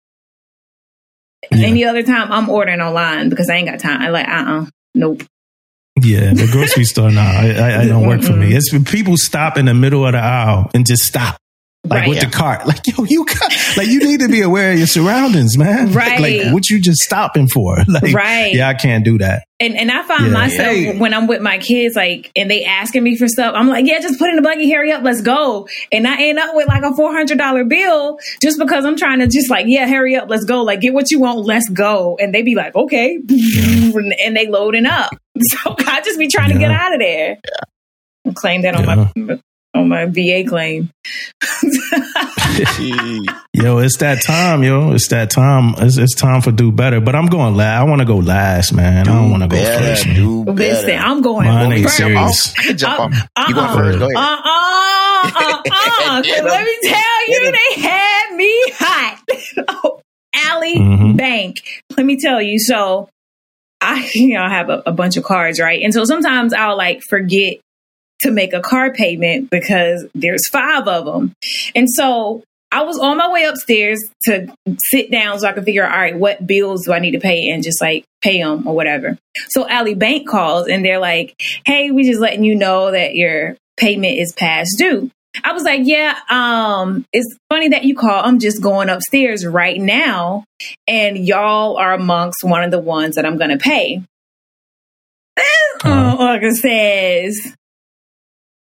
Yeah. Any other time, I'm ordering online because I ain't got time. I like, uh, uh nope. Yeah, the grocery store, no, I, I, I don't work for me. It's people stop in the middle of the aisle and just stop, like Right. with the cart. Like, yo, you got, like, you need to be aware of your surroundings, man. Right. Like, what you just stopping for? Like, Right. Yeah, I can't do that. And and I find Yeah. myself Hey. when I'm with my kids, like, and they asking me for stuff, I'm like, yeah, just put in the buggy, hurry up, let's go. And I end up with like a four hundred dollar bill just because I'm trying to just like, yeah, hurry up, let's go. Like, get what you want, let's go. And they be like, okay, and they loading up. So I just be trying to get out of there. And claim that on my on my VA claim. Yo, it's that time, yo. It's that time. It's, it's time for do better. But I'm going last. I want to go last, man. I don't want to go first. man. do Listen, better. I'm going Mine ain't first. serious. I can jump Uh, on. You going uh-uh. first? Go ahead. Uh uh uh uh. Get 'em. Let me tell you, they had me hot. oh, Ally Mhm. Bank. Let me tell you. So I, you know, I have a, a bunch of cards, right? And so sometimes I'll like forget to make a car payment because there's five of them. And so I was on my way upstairs to sit down so I could figure out, all right, what bills do I need to pay and just like pay them or whatever. So Ally Bank calls and they're like, hey, we just letting you know that your payment is past due. I was like, yeah, um, it's funny that you call. I'm just going upstairs right now, and y'all are amongst one of the ones that I'm going to pay. Uh-huh. Uh, says,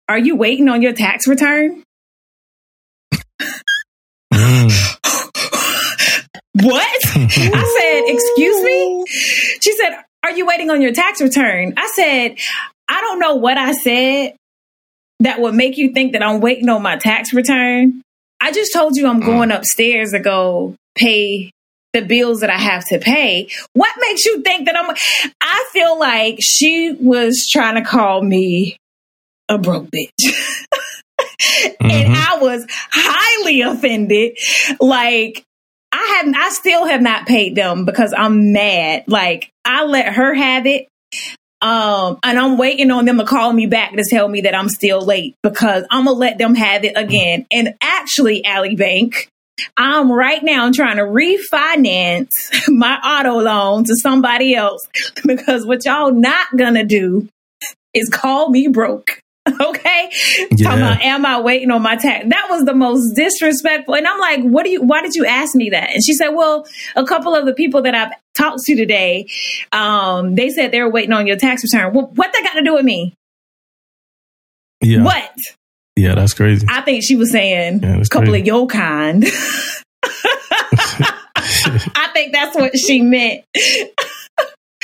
Are you waiting on your tax return? Mm. What? I said, Excuse me? She said, Are you waiting on your tax return? I said, I don't know what I said that would make you think that I'm waiting on my tax return. I just told you I'm going upstairs to go pay the bills that I have to pay. What makes you think that I'm I feel like she was trying to call me a broke bitch. and Mhm. I was highly offended. Like I haven't I still have not paid them because I'm mad. Like I let her have it. Um, and I'm waiting on them to call me back to tell me that I'm still late because I'm gonna let them have it again. And actually, Ally Bank, I'm right now trying to refinance my auto loan to somebody else because what y'all not gonna do is call me broke. Okay. Yeah. Talking about, am I waiting on my tax? That was the most disrespectful. And I'm like, what do you, why did you ask me that? And she said, well, a couple of the people that I've talked to today, um, they said they were waiting on your tax return. Well, what that got to do with me? Yeah. What? Yeah, that's crazy. I think she was saying Yeah, a couple crazy. of your kind. I think that's what she meant.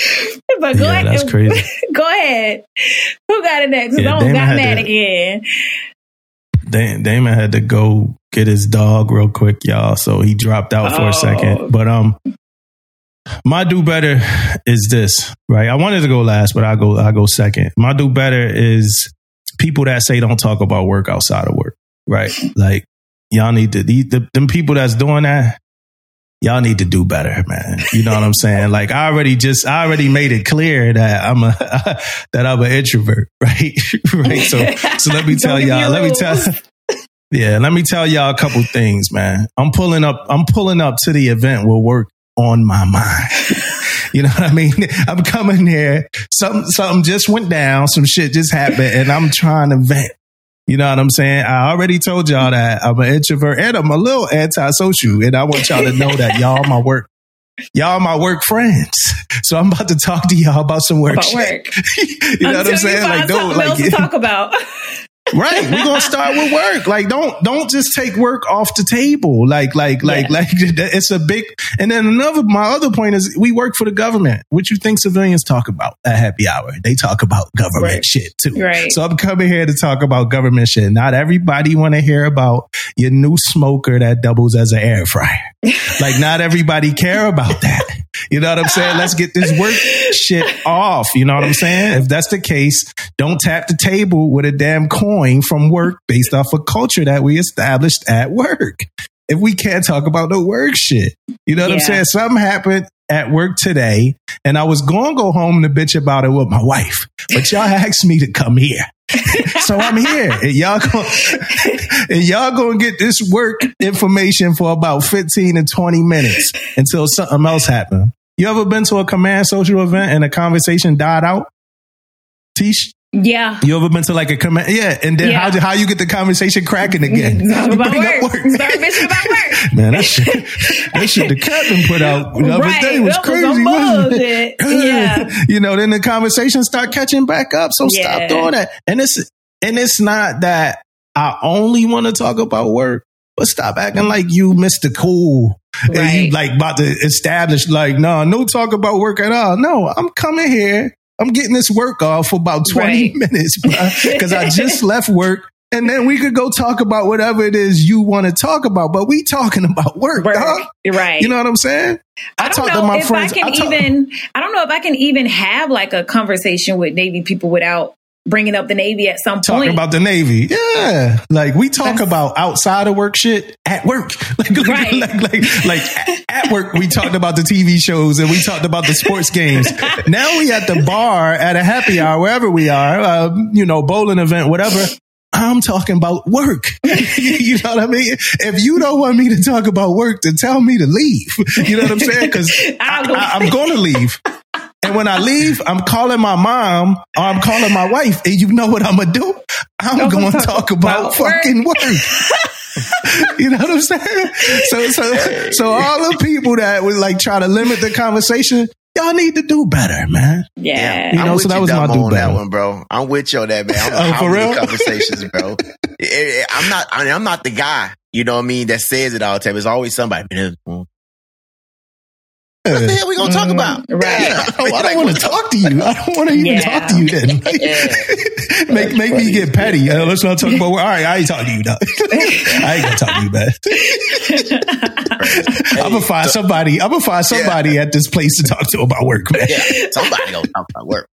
but go Yeah, ahead. that's crazy. Go ahead. Who got it next? Yeah, don't got mad to- again. Da- Damon had to go get his dog real quick, y'all. So he dropped out for Oh. a second. But um, my do better is this, right? I wanted to go last, but I go I go second. My do better is people that say don't talk about work outside of work, right? Like y'all need to the, the them people that's doing that. Y'all need to do better, man. You know what I'm saying? Like I already just, I already made it clear that I'm a, that I'm an introvert, right? right. So, so let me tell Don't give me y'all, let me tell, yeah, let me tell y'all a couple things, man. I'm pulling up, I'm pulling up to the event with work on my mind. You know what I mean? I'm coming here. Something, something just went down. Some shit just happened and I'm trying to vent. You know what I'm saying? I already told y'all that I'm an introvert and I'm a little antisocial. And I want y'all to know that y'all my work, y'all my work friends. So I'm about to talk to y'all about some work About shit. work. you know what I'm saying? Like, don't like else to talk about. Right. We're gonna start with work. Like, don't don't just take work off the table. Like, like, like, Yeah. like it's a big. And then another, my other point is, we work for the government. What you think civilians talk about at happy hour? They talk about government Right. shit too. Right. So I'm coming here to talk about government shit. Not everybody want to hear about your new smoker that doubles as an air fryer. like, not everybody care about that. You know what I'm saying? Let's get this work shit off. You know what I'm saying? If that's the case, don't tap the table with a damn coin from work based off a culture that we established at work. If we can't talk about the work shit, you know what I'm saying? Something happened at work today and I was going to go home to bitch about it with my wife, but y'all asked me to come here. so I'm here and y'all go, and y'all gonna get this work information for about 15 to 20 minutes until something else happens. You ever been to a command social event and a conversation died out? Tish, yeah. you ever been to like a command? Yeah, and then Yeah. how how you get the conversation cracking again? About up work. Start bitching about work. Man, that shit, that shit the captain put out the other right. day was that crazy. Was wasn't it? yeah. you know, then the conversation start catching back up. So Yeah. stop doing that. And it's and it's not that I only want to talk about work, but stop acting like you Mr. Cool. And you like about to establish like, no, no talk about work at all. No, I'm coming here. I'm getting this work off for about 20 Right. minutes, because I just left work. And then we could go talk about whatever it is you want to talk about, but we talking about work, Work. dog. Right. You know what I'm saying? I don't talk to my if friends. I can I talk- even. I don't know if I can even have like a conversation with Navy people without bringing up the Navy at some point. talking point. about the Navy. Yeah. Like we talk about outside of work shit at work. Like, like, Right. like, like, like at work, we talked about the TV shows and we talked about the sports games. now we at the bar at a happy hour, wherever we are, uh, you know, bowling event, whatever. I'm talking about work. you know what I mean? If you don't want me to talk about work, then tell me to leave. You know what I'm saying? Because I'm going to leave. And when I leave, I'm calling my mom or I'm calling my wife. And you know what I'm going to do? I'm I'm going to talk talk about about fucking work. you know what I'm saying? So, so, so all the people that would like try to limit the conversation, y'all need to do better, man. yeah. You I'm know, with so that you, was my Damo, do on that one, bro. I'm with you on that, man. I'm, Oh, for real? conversations, bro. Eh, eh, I'm not. I mean, I'm not the guy. You know what I mean? That says it all the time. It's always somebody. What the hell we gonna talk Mhm. about? Right. Yeah. I don't, I don't want to talk to you. I don't want to even Yeah. talk to you then. make make me get petty. Uh, let's not talk about. All right, I ain't talking to you, dog. I ain't gonna talk to you, man. I'm gonna find somebody. I'm gonna find somebody at this place to talk to about work, man. Yeah, somebody gonna talk about work.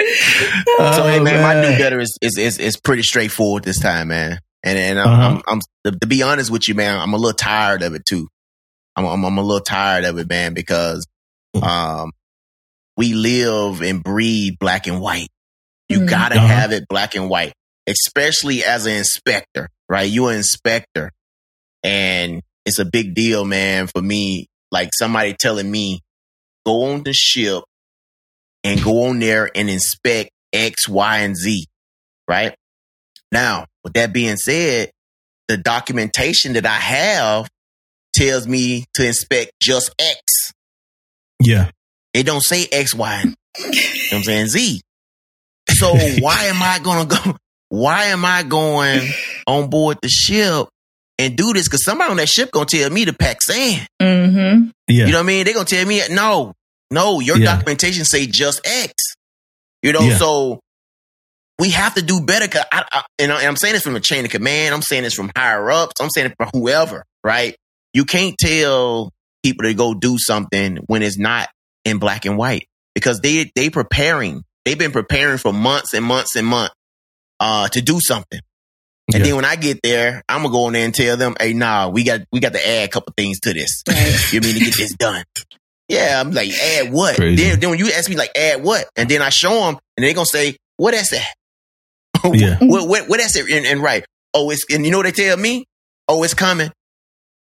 Oh, So hey man, my new do better is, is is is pretty straightforward this time, man. And and I'm, Uh-huh. I'm, I'm to, to be honest with you, man, I'm a little tired of it too. I'm I'm, I'm a little tired of it, man, because um we live and breathe black and white. You Mhm. gotta Uh-huh. have it black and white, especially as an inspector, right? You're an inspector, and it's a big deal, man, for me. Like somebody telling me, go on the ship and go on there and inspect X, Y, and Z, right? Now, with that being said, the documentation that I have tells me to inspect just X. Yeah, It don't say X, Y, and you know what I'm saying Z. So why am I gonna go? Why am I going on board the ship and do this? Because somebody on that ship gonna tell me to pack sand. Mm-hmm. yeah, You know what I mean? They're gonna tell me, no, no, your Yeah. documentation say just X. You know, Yeah. so we have to do better. Cause I, I, and I- and I'm saying this from the chain of command. I'm saying this from higher ups. I'm saying it from whoever, right? You can't tell people to go do something when it's not in black and white because they they preparing. They've been preparing for months and months and months uh, to do something. And Yeah. then when I get there, I'm gonna go in there and tell them, "Hey, nah, we got we got to add a couple things to this. You mean to get this done?" Yeah, I'm like, "Add what?" Crazy. Then, then when you ask me like, "Add what?" and then I show them, and they gonna say, "What that's that?" Yeah. what, what, what that's it? And, and right, oh, it's and you know what they tell me? Oh, it's coming.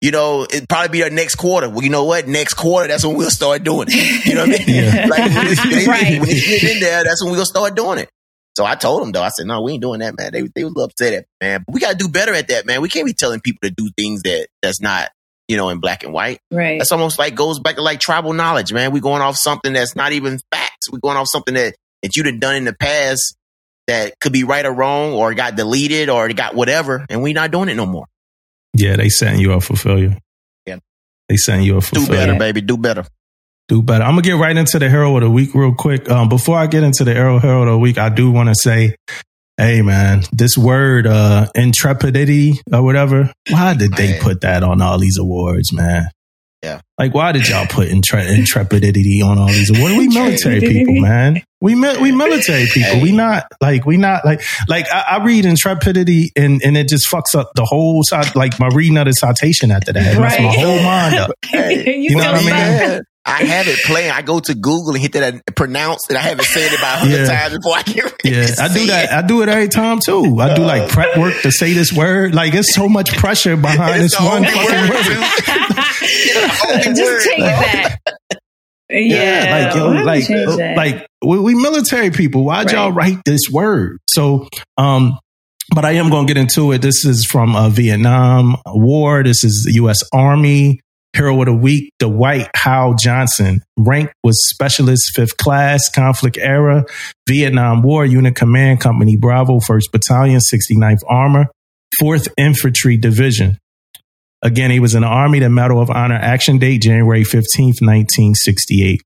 You know, it'd probably be our next quarter. Well, you know what? Next quarter, that's when we'll start doing it. You know what I mean? Yeah. Like when it's, Right. when it's getting in there, that's when we'll start doing it. So I told them though, I said, no, we ain't doing that, man. They they was upset at man. But we gotta do better at that, man. We can't be telling people to do things that that's not, you know, in black and white. Right. That's almost like goes back to like tribal knowledge, man. we going off something that's not even facts. We're going off something that, that you'd have done in the past that could be right or wrong or got deleted or got whatever, and we not doing it no more. Yeah, they setting you up for failure. Yeah. They setting you up for Do failure. better, baby. Do better. do better. I'm gonna get right into the hero of the week real quick. Um, before I get into the hero hero of the week, I do want to say, hey man, this word uh, intrepidity or whatever. Why did they Man. put that on all these awards, man? Yeah. Like, why did y'all put intre- intrepidity on all these awards? We military people, man. We mi- we military people. We not like we not like like I, I read intrepidity and and it just fucks up the whole side. Like my reading of the citation after that, it messes my whole mind up. you, know what I mean? bad. I have it playing. I go to Google and hit that and pronounce it. I haven't said it about a hundred Yeah. times before I get ready Yeah, to I do that. it. I do it every time too. I do like prep work to say this word. Like it's so much pressure behind It's this one fucking word, word. Only Just word, take bro. that. Yeah, like yo, like uh, like we, we military people. Why'd y'all write this word? So, um, but I am going to get into it. This is from uh, Vietnam War. This is the U.S. Army Hero of the Week. Dwight Howe Johnson, rank was Specialist Fifth Class, Conflict Era, Vietnam War Unit Command Company Bravo, First Battalion, 69th Armor, Fourth Infantry Division. Again, he was in the Army, the Medal of Honor action date, January 15th, 1968.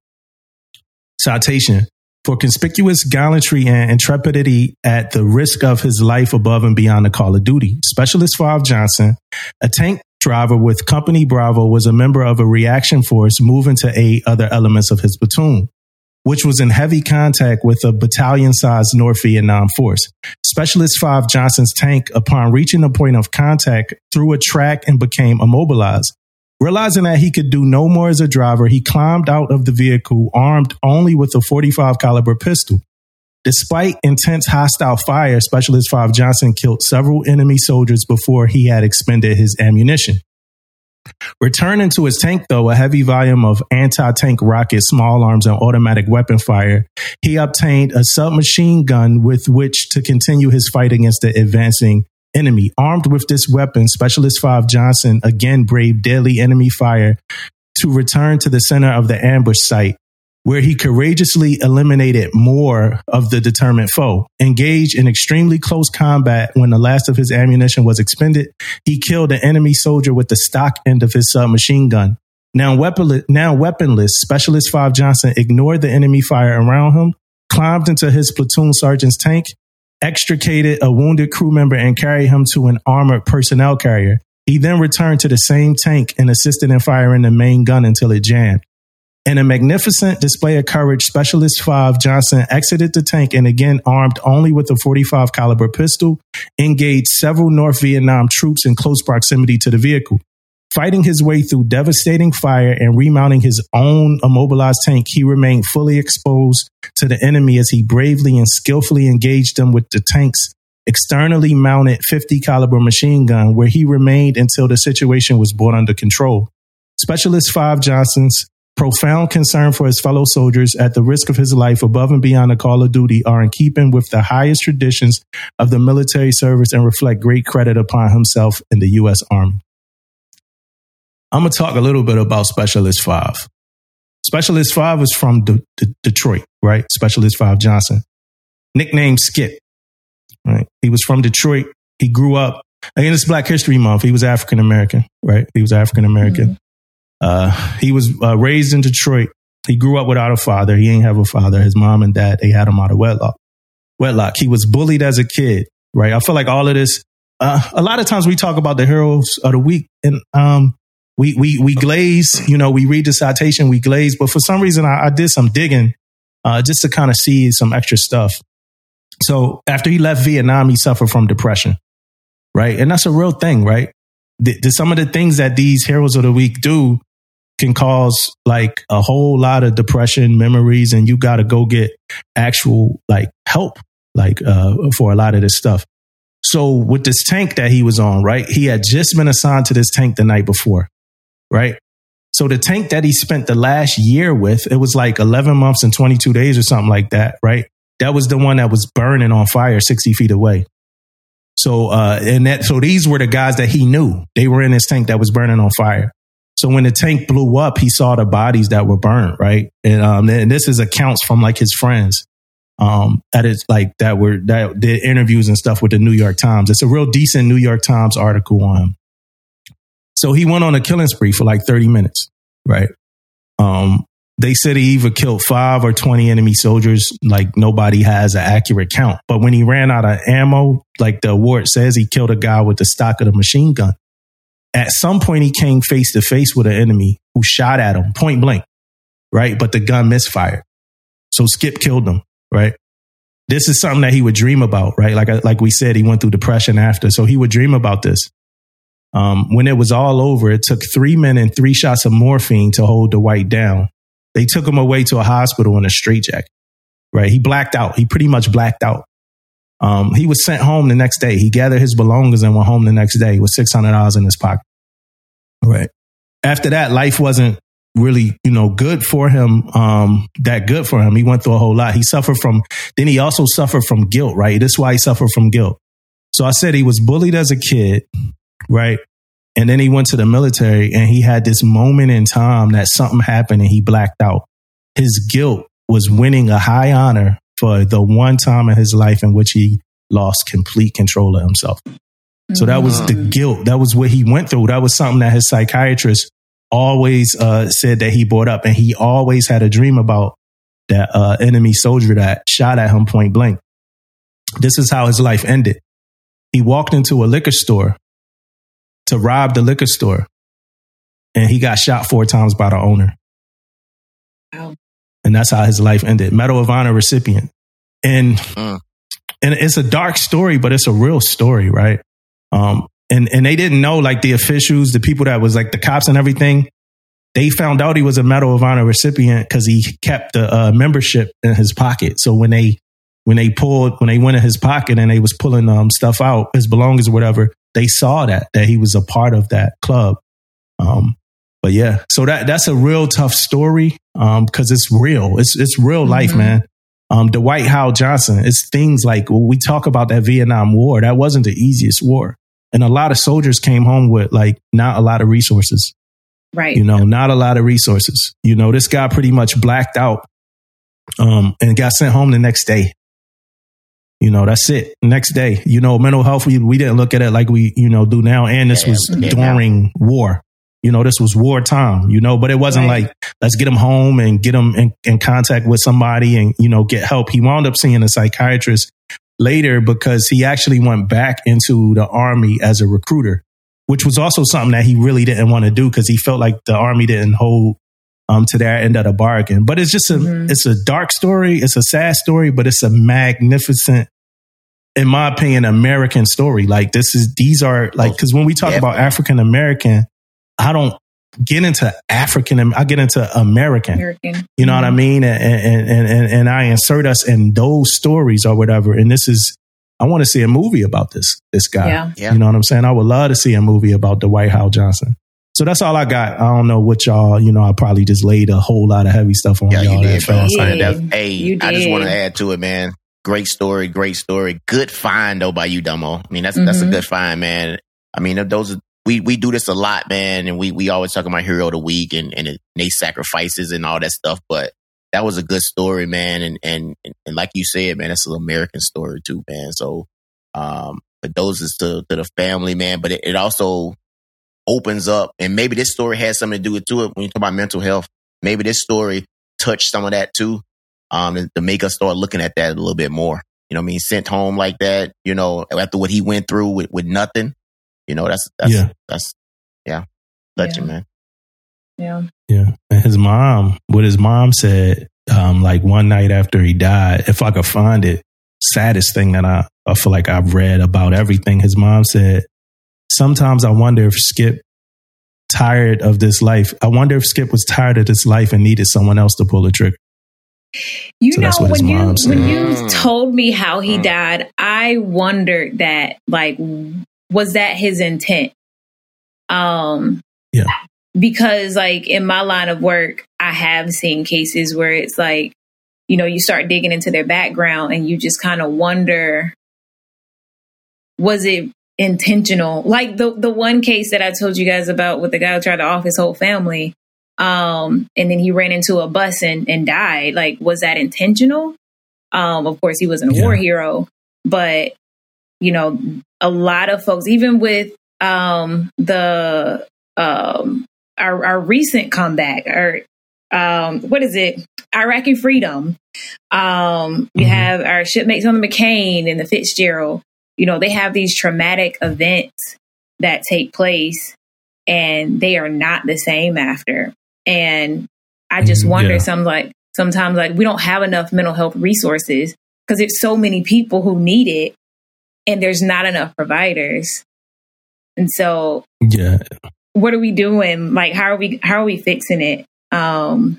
Citation for conspicuous gallantry and intrepidity at the risk of his life above and beyond the call of duty. Specialist Five Johnson, a tank driver with Company Bravo, was a member of a reaction force moving to aid other elements of his platoon, which was in heavy contact with a battalion sized North Vietnam force. Specialist 5 Johnson's tank, upon reaching the point of contact, threw a track and became immobilized. Realizing that he could do no more as a driver, he climbed out of the vehicle armed only with a 45 caliber pistol. Despite intense hostile fire, Specialist 5 Johnson killed several enemy soldiers before he had expended his ammunition. Returning to his tank, though, a heavy volume of anti tank rockets, small arms, and automatic weapon fire, he obtained a submachine gun with which to continue his fight against the advancing enemy. Armed with this weapon, Specialist 5 Johnson again braved deadly enemy fire to return to the center of the ambush site, where he courageously eliminated more of the determined foe. Engaged in extremely close combat when the last of his ammunition was expended, he killed an enemy soldier with the stock end of his submachine gun. Now, weaponless, now weaponless, Specialist 5 Johnson ignored the enemy fire around him, climbed into his platoon sergeant's tank, extricated a wounded crew member, and carried him to an armored personnel carrier. He then returned to the same tank and assisted in firing the main gun until it jammed. In a magnificent display of courage, Specialist 5 Johnson exited the tank and again armed only with a 45 caliber pistol, engaged several North Vietnam troops in close proximity to the vehicle. Fighting his way through devastating fire and remounting his own immobilized tank, he remained fully exposed to the enemy as he bravely and skillfully engaged them with the tank's externally mounted 50 caliber machine gun, where he remained until the situation was brought under control. Specialist 5 Johnson's profound concern for his fellow soldiers at the risk of his life above and beyond the call of duty are in keeping with the highest traditions of the military service and reflect great credit upon himself in the U.S. Army. I'm going to talk a little bit about Specialist 5. Specialist 5 is from D- D- Detroit, right? Specialist 5 Johnson. Nicknamed Skip, right? He was from Detroit. He grew up, again, it's Black History Month. He was African American, right? He was African American. Mm-hmm. Uh, he was uh, raised in Detroit. He grew up without a father. He ain't have a father. His mom and dad, they had him out of wedlock. Wedlock. He was bullied as a kid, right? I feel like all of this, uh, a lot of times we talk about the heroes of the week and, um, we, we, we glaze, you know, we read the citation, we glaze, but for some reason I, I did some digging, uh, just to kind of see some extra stuff. So after he left Vietnam, he suffered from depression, right? And that's a real thing, right? The, the, some of the things that these heroes of the week do can cause like a whole lot of depression, memories, and you got to go get actual like help, like uh, for a lot of this stuff. So with this tank that he was on, right? He had just been assigned to this tank the night before, right? So the tank that he spent the last year with, it was like 11 months and 22 days or something like that, right? That was the one that was burning on fire 60 feet away. So, uh, and that, so these were the guys that he knew. They were in this tank that was burning on fire. So when the tank blew up, he saw the bodies that were burned, right? And, um, and this is accounts from like his friends, um, that is like that were, that did interviews and stuff with the New York Times. It's a real decent New York Times article on him. So he went on a killing spree for like 30 minutes, right? Um, they said he either killed five or 20 enemy soldiers. Like nobody has an accurate count. But when he ran out of ammo, like the award says, he killed a guy with the stock of the machine gun. At some point, he came face to face with an enemy who shot at him point blank, right? But the gun misfired. So Skip killed him, right? This is something that he would dream about, right? Like, like we said, he went through depression after. So he would dream about this. Um, when it was all over, it took three men and three shots of morphine to hold the white down. They took him away to a hospital in a straitjacket, right? He blacked out. He pretty much blacked out. Um, he was sent home the next day. He gathered his belongings and went home the next day with $600 in his pocket. Right. After that, life wasn't really, you know, good for him, um, that good for him. He went through a whole lot. He suffered from, then he also suffered from guilt, right? This is why he suffered from guilt. So I said he was bullied as a kid, right? And then he went to the military and he had this moment in time that something happened and he blacked out. His guilt was winning a high honor for the one time in his life in which he lost complete control of himself. So that was the mm. guilt. That was what he went through. That was something that his psychiatrist always uh, said that he brought up. And he always had a dream about that uh, enemy soldier that shot at him point blank. This is how his life ended. He walked into a liquor store to rob the liquor store. And he got shot four times by the owner. Wow. And that's how his life ended. Medal of Honor recipient. And mm. and it's a dark story, but it's a real story, right? Um, and and they didn't know like the officials, the people that was like the cops and everything. They found out he was a Medal of Honor recipient because he kept the uh, membership in his pocket. So when they when they pulled when they went in his pocket and they was pulling um, stuff out, his belongings or whatever, they saw that that he was a part of that club. Um, but yeah, so that that's a real tough story because um, it's real. It's it's real mm-hmm. life, man. Um, Dwight Howell Johnson. It's things like when we talk about that Vietnam War. That wasn't the easiest war, and a lot of soldiers came home with like not a lot of resources. Right. You know, not a lot of resources. You know, this guy pretty much blacked out um, and got sent home the next day. You know, that's it. Next day, you know, mental health, we, we didn't look at it like we, you know, do now. And this was during war. You know, this was wartime, you know, but it wasn't right. like, let's get him home and get him in, in contact with somebody and, you know, get help. He wound up seeing a psychiatrist later because he actually went back into the army as a recruiter, which was also something that he really didn't want to do because he felt like the army didn't hold um, to their end of the bargain. But it's just a mm-hmm. it's a dark story. It's a sad story, but it's a magnificent, in my opinion, American story. Like this is these are like because when we talk yeah. about African American, I don't get into African. I get into American. American. You know mm-hmm. what I mm-hmm. mean? And, and and and I insert us in those stories or whatever. And this is. I want to see a movie about this this guy. Yeah. yeah. You know what I'm saying? I would love to see a movie about Dwight Howell Johnson. So that's all I got. I don't know what y'all, you know, I probably just laid a whole lot of heavy stuff on yeah, y'all. You did, fast. Hey, I just want to add to it, man. Great story, great story. Good find though by you, Damo. I mean, that's mm-hmm. that's a mm-hmm. good find, man. I mean, those we we do this a lot, man, and we we always talk about hero of the week and and, it, they sacrifices and all that stuff. But that was a good story, man, and and and like you said, man, it's an American story too, man. So, um, is to to the family, man. But it, it also opens up, and maybe this story has something to do with to it when you talk about mental health. Maybe this story touched some of that too, um, to, to make us start looking at that a little bit more. You know, I mean, sent home like that. You know, after what he went through with, with nothing. You know, that's that's yeah. that's yeah, touching, yeah. man. Yeah, yeah. And his mom, what his mom said, um, like one night after he died, if I could find it, saddest thing that I, I feel like I've read about everything. His mom said sometimes I wonder if Skip tired of this life. I wonder if Skip was tired of this life and needed someone else to pull the trigger. You So know, that's what his when you mom said. when you Mm. told me how he died, I wondered that like was that his intent? Um Yeah. Because like in my line of work, I have seen cases where it's like, you know, you start digging into their background and you just kind of wonder was it intentional? Like the the one case that I told you guys about with the guy who tried to off his whole family um and then he ran into a bus and and died like was that intentional um of course he wasn't a Yeah. war hero but you know a lot of folks even with um the um our, our recent comeback or um what is it? Iraqi freedom. Um you Mhm. have our shipmates on the mccain and the fitzgerald. You know they have these traumatic events that take place and they are not the same after. And I just Mhm, wonder yeah. some like sometimes like we don't have enough mental health resources because there's so many people who need it and there's not enough providers. And so Yeah. what are we doing? Like how are we how are we fixing it? Um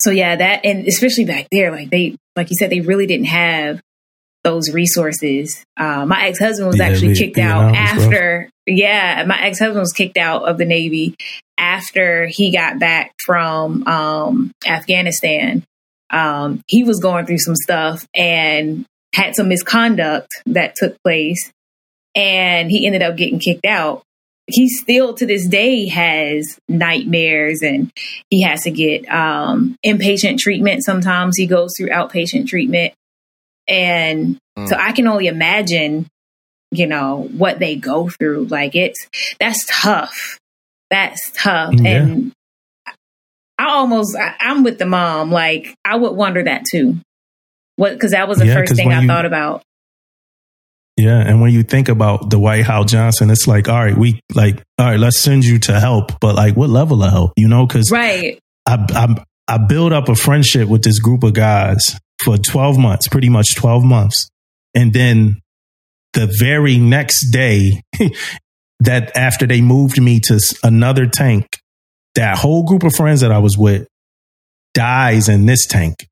so yeah, that and especially back there, like they like you said, they really didn't have those resources. Uh, my ex husband was Yeah, actually kicked out was rough. after yeah, my ex husband was kicked out of the Navy after he got back from um Afghanistan. Um he was going through some stuff and had some misconduct that took place and he ended up getting kicked out he still to this day has nightmares and he has to get um, inpatient treatment. Sometimes he goes through outpatient treatment. And so I can only imagine, you know, what they go through. Like it's, that's tough. That's tough. Yeah. And I almost, I, I'm with the mom. Like I would wonder that too. What, cause that was the Yeah, first thing I you- thought about. Yeah. And when you think about the White House Johnson, it's like, all right, we like, all right, let's send you to help. But like, what level of help? You know, because Right. I, I I built up a friendship with this group of guys for 12 months, pretty much 12 months. And then the very next day that after they moved me to another tank, that whole group of friends that I was with dies in this tank.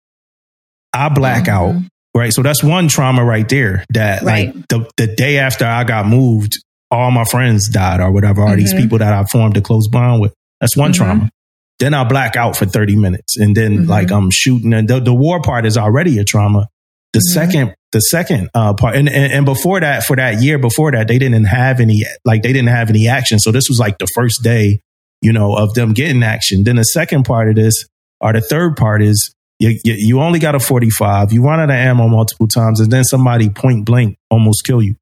I black out. Mhm. Right. So that's one trauma right there that Right. like the, the day after I got moved, all my friends died or whatever, or these Mhm. people that I formed a close bond with. That's one Mhm. trauma. Then I black out for 30 minutes and then Mhm. like I'm shooting and the, the war part is already a trauma. The Mhm. second, the second uh, part, and, and and before that, for that year before that, they didn't have any like they didn't have any action. So this was like the first day, you know, of them getting action. Then the second part of this, or the third part is you, you, you only got a 45, you run out of ammo multiple times, and then somebody point blank almost kill you,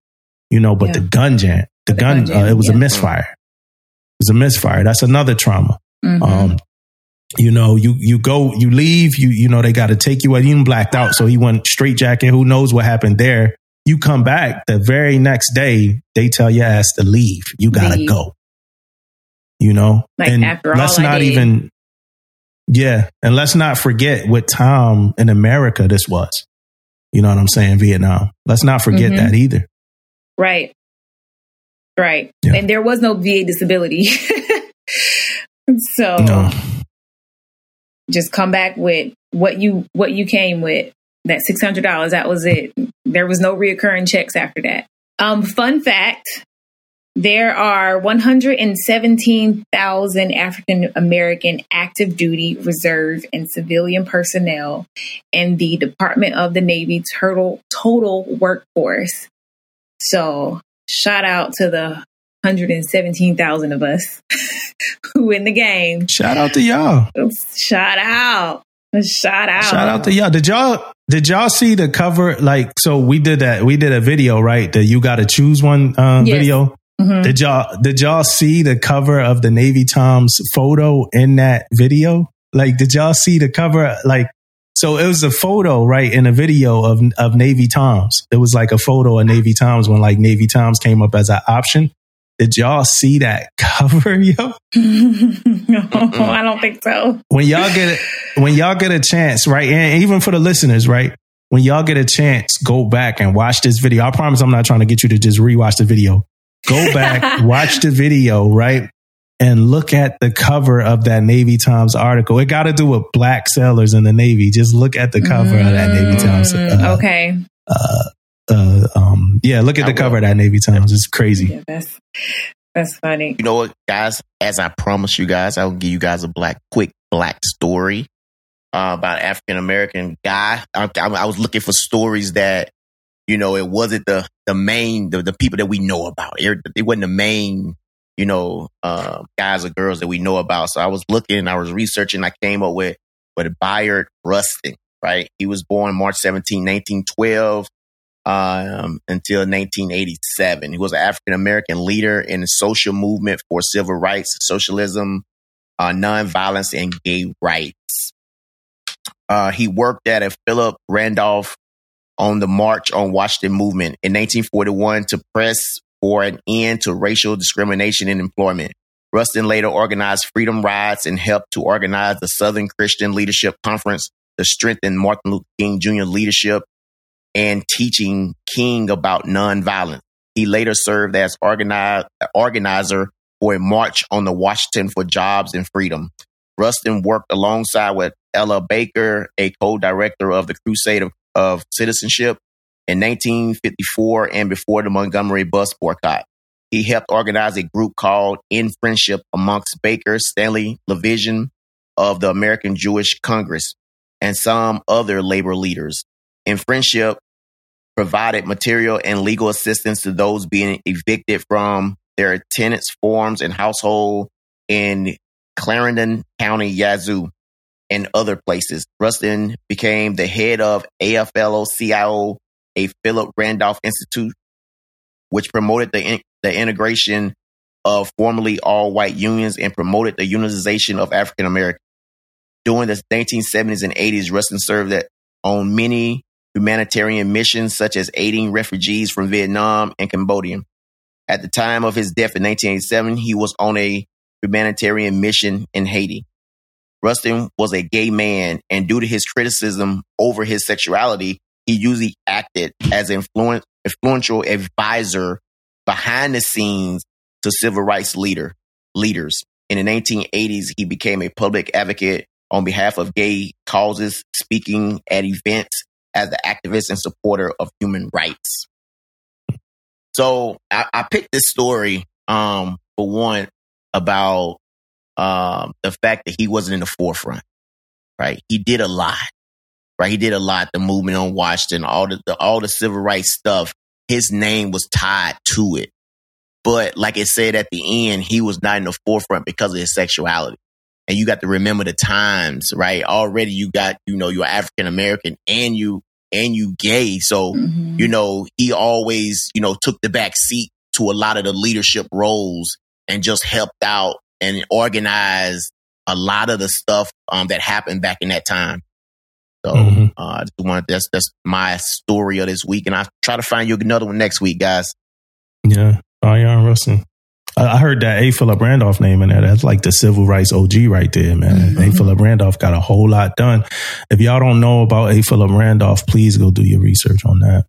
you know. But Yeah. the gun jam, the, The gun, gun jam, uh, it was a misfire. It was a misfire. That's another trauma. Mhm. Um, you know, you you go, you leave, you you know, they got to take you. out. You even blacked out, so he went straight jacket. Who knows what happened there? You come back the very next day, they tell your ass to leave. You gotta Leave. go. You know, Like, and let's not did. even, yeah, and let's not forget what time in America this was. You know what I'm saying? Vietnam. Let's not forget Mhm. that either. Right. Right. Yeah. And there was no VA disability. so No, just come back with what you what you came with. That six hundred dollars, that was it. There was no reoccurring checks after that. Um, fun fact. There are 117,000 African American active duty, reserve, and civilian personnel in the Department of the Navy total, total workforce. So, shout out to the 117,000 of us who in the game. shout out to y'all. Shout out. Shout out. Shout out to y'all. Did y'all did y'all see the cover? Like, so we did that. We did a video, right? The you got to choose one um, Yes. video. Mhm. Did y'all did y'all see the cover of the Navy Times photo in that video? Like, did y'all see the cover? Like, so it was a photo, right, in a video of of Navy Times. It was like a photo of Navy Times when like Navy Times came up as an option. Did y'all see that cover, yo? no, I don't think so. when y'all get it, when y'all get a chance, right? And even for the listeners, right? When y'all get a chance, go back and watch this video. I promise I'm not trying to get you to just rewatch the video. Go back, watch the video, right? And look at the cover of that Navy Times article. It got to do with black sailors in the Navy. Just look at the cover of that Navy Times. Mm, Uh, okay. uh, uh, um, yeah, look at I the cover will. of that Navy Times. It's crazy. Yeah, that's that's funny. You know what, guys? As I promised you guys, I will give you guys a black, quick black story uh, about African American guy. I, I, I was looking for stories that, you know, it wasn't the the main the, the people that we know about. It, it wasn't the main, you know, uh, guys or girls that we know about. So I was looking, I was researching. I came up with with Bayard Rustin. Right, he was born March 17, 1912 um, until 1987. He was an African American leader in the social movement for civil rights, socialism, uh, nonviolence, and gay rights. Uh, he worked at A. Philip Randolph on the March on Washington movement in 1941 to press for an end to racial discrimination in employment. Rustin later organized freedom rides and helped to organize the Southern Christian Leadership Conference to strengthen Martin Luther King Jr. leadership and teaching King about nonviolence. He later served as organi- organizer for a march on the Washington for Jobs and Freedom. Rustin worked alongside with Ella Baker, a co-director of the Crusade of, of Citizenship in 1954 and before the Montgomery bus boycott. He helped organize a group called In Friendship amongst Baker, Stanley Levison of the American Jewish Congress, and some other labor leaders. In Friendship, provided material and legal assistance to those being evicted from their tenants' farms and household in Clarendon County, Yazoo, and other places. Rustin became the head of AFL-CIO, A. Philip Randolph Institute, which promoted the, in- the integration of formerly all-white unions and promoted the unionization of African Americans. During the 1970s and 80s, Rustin served on many humanitarian missions such as aiding refugees from Vietnam and Cambodia. At the time of his death in 1987, he was on a humanitarian mission in Haiti. Rustin was a gay man, and due to his criticism over his sexuality, he usually acted as influen- influential advisor behind the scenes to civil rights leader leaders. In the 1980s, he became a public advocate on behalf of gay causes, speaking at events as an activist and supporter of human rights. So I, I picked this story um, for one about um, the fact that he wasn't in the forefront. Right, he did a lot. Right, he did a lot. The movement on Washington, all the, the all the civil rights stuff. His name was tied to it, but like it said at the end, he was not in the forefront because of his sexuality. And you got to remember the times, right? Already you got, you know, you're African American and you and you gay. So, Mhm. you know, he always, you know, took the back seat to a lot of the leadership roles and just helped out and organized a lot of the stuff um, that happened back in that time. So, Mhm. uh, I just want that's that's my story of this week, and I'll try to find you another one next week, guys. Yeah, Bayard Rustin. I I heard that A. Philip Randolph name in there. That's like the civil rights OG right there, man. A. Philip Randolph got a whole lot done. If y'all don't know about A. Philip Randolph, please go do your research on that.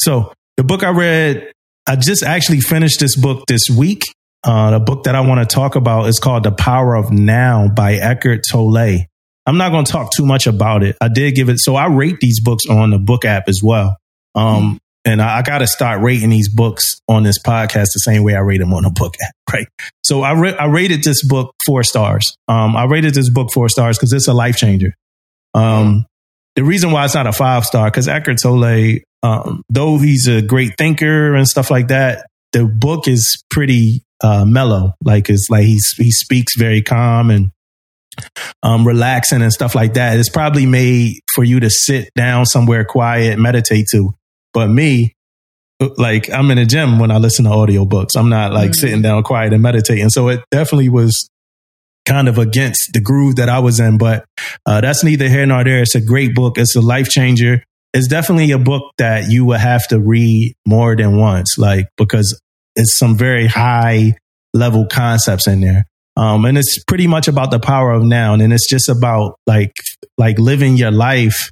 So the book I read, I just actually finished this book this week. Uh, the book that I want to talk about is called The Power of Now by Eckhart Tolle. I'm not going to talk too much about it. I did give it, so I rate these books on the book app as well. Um, and I, I got to start rating these books on this podcast the same way I rate them on the book app, right? So I, ra- I rated this book four stars. Um, I rated this book four stars because it's a life changer. Um, the reason why it's not a five star because Eckhart Tolle, um, though he's a great thinker and stuff like that, the book is pretty uh, mellow. Like it's like he's he speaks very calm and um, relaxing and stuff like that. It's probably made for you to sit down somewhere quiet, meditate to. But me, like I'm in a gym when I listen to audiobooks. I'm not like Mhm. sitting down quiet and meditating. So it definitely was kind of against the groove that I was in. But uh, that's neither here nor there. It's a great book. It's a life changer. It's definitely a book that you would have to read more than once, like because it's some very high level concepts in there. Um, and it's pretty much about the power of now. And it's just about like like living your life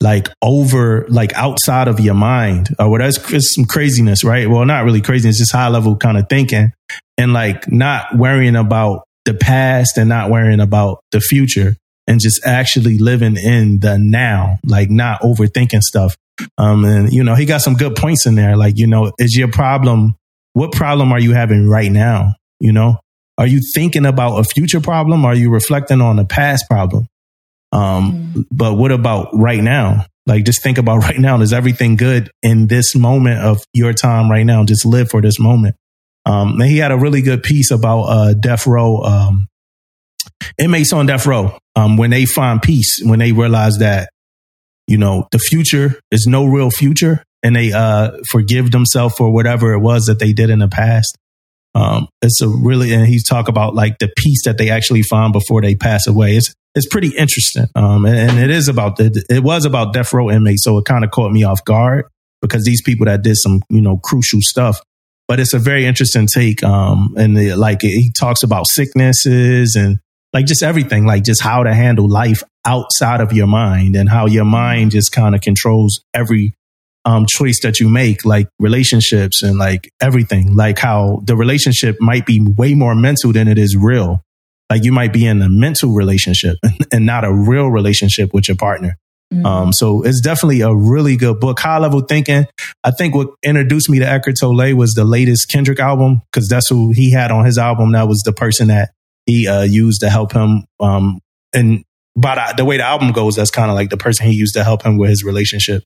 like over like outside of your mind. Or what that's it's some craziness right? Well not really craziness just high level kind of thinking. And like not worrying about the past and not worrying about the future. And just actually living in the now like not overthinking stuff. Um and you know he got some good points in there. Like you know is your problem what problem are you having right now you know are you thinking about a future problem are you reflecting on a past problem um, mm. But what about right now? Like, just think about right now. Is everything good in this moment of your time right now? Just live for this moment. Um, and he had a really good piece about uh, death row um, inmates on death row um, when they find peace, when they realize that you know the future is no real future, and they uh, forgive themselves for whatever it was that they did in the past. Um, it's a really, and he's talk about like the peace that they actually find before they pass away. It's it's pretty interesting. Um, and, and, it is about the, it was about death row inmates, so it kind of caught me off guard because these people that did some you know crucial stuff. But it's a very interesting take. Um, and the, like he talks about sicknesses and like just everything, like just how to handle life outside of your mind and how your mind just kind of controls every um, choice that you make, like relationships and like everything, like how the relationship might be way more mental than it is real. Like you might be in a mental relationship and not a real relationship with your partner. Mm-hmm. Um, so it's definitely a really good book. High level thinking. I think what introduced me to Eckhart Tolle was the latest Kendrick album because that's who he had on his album. That was the person that he uh, used to help him. Um, and by the way the album goes, that's kind of like the person he used to help him with his relationship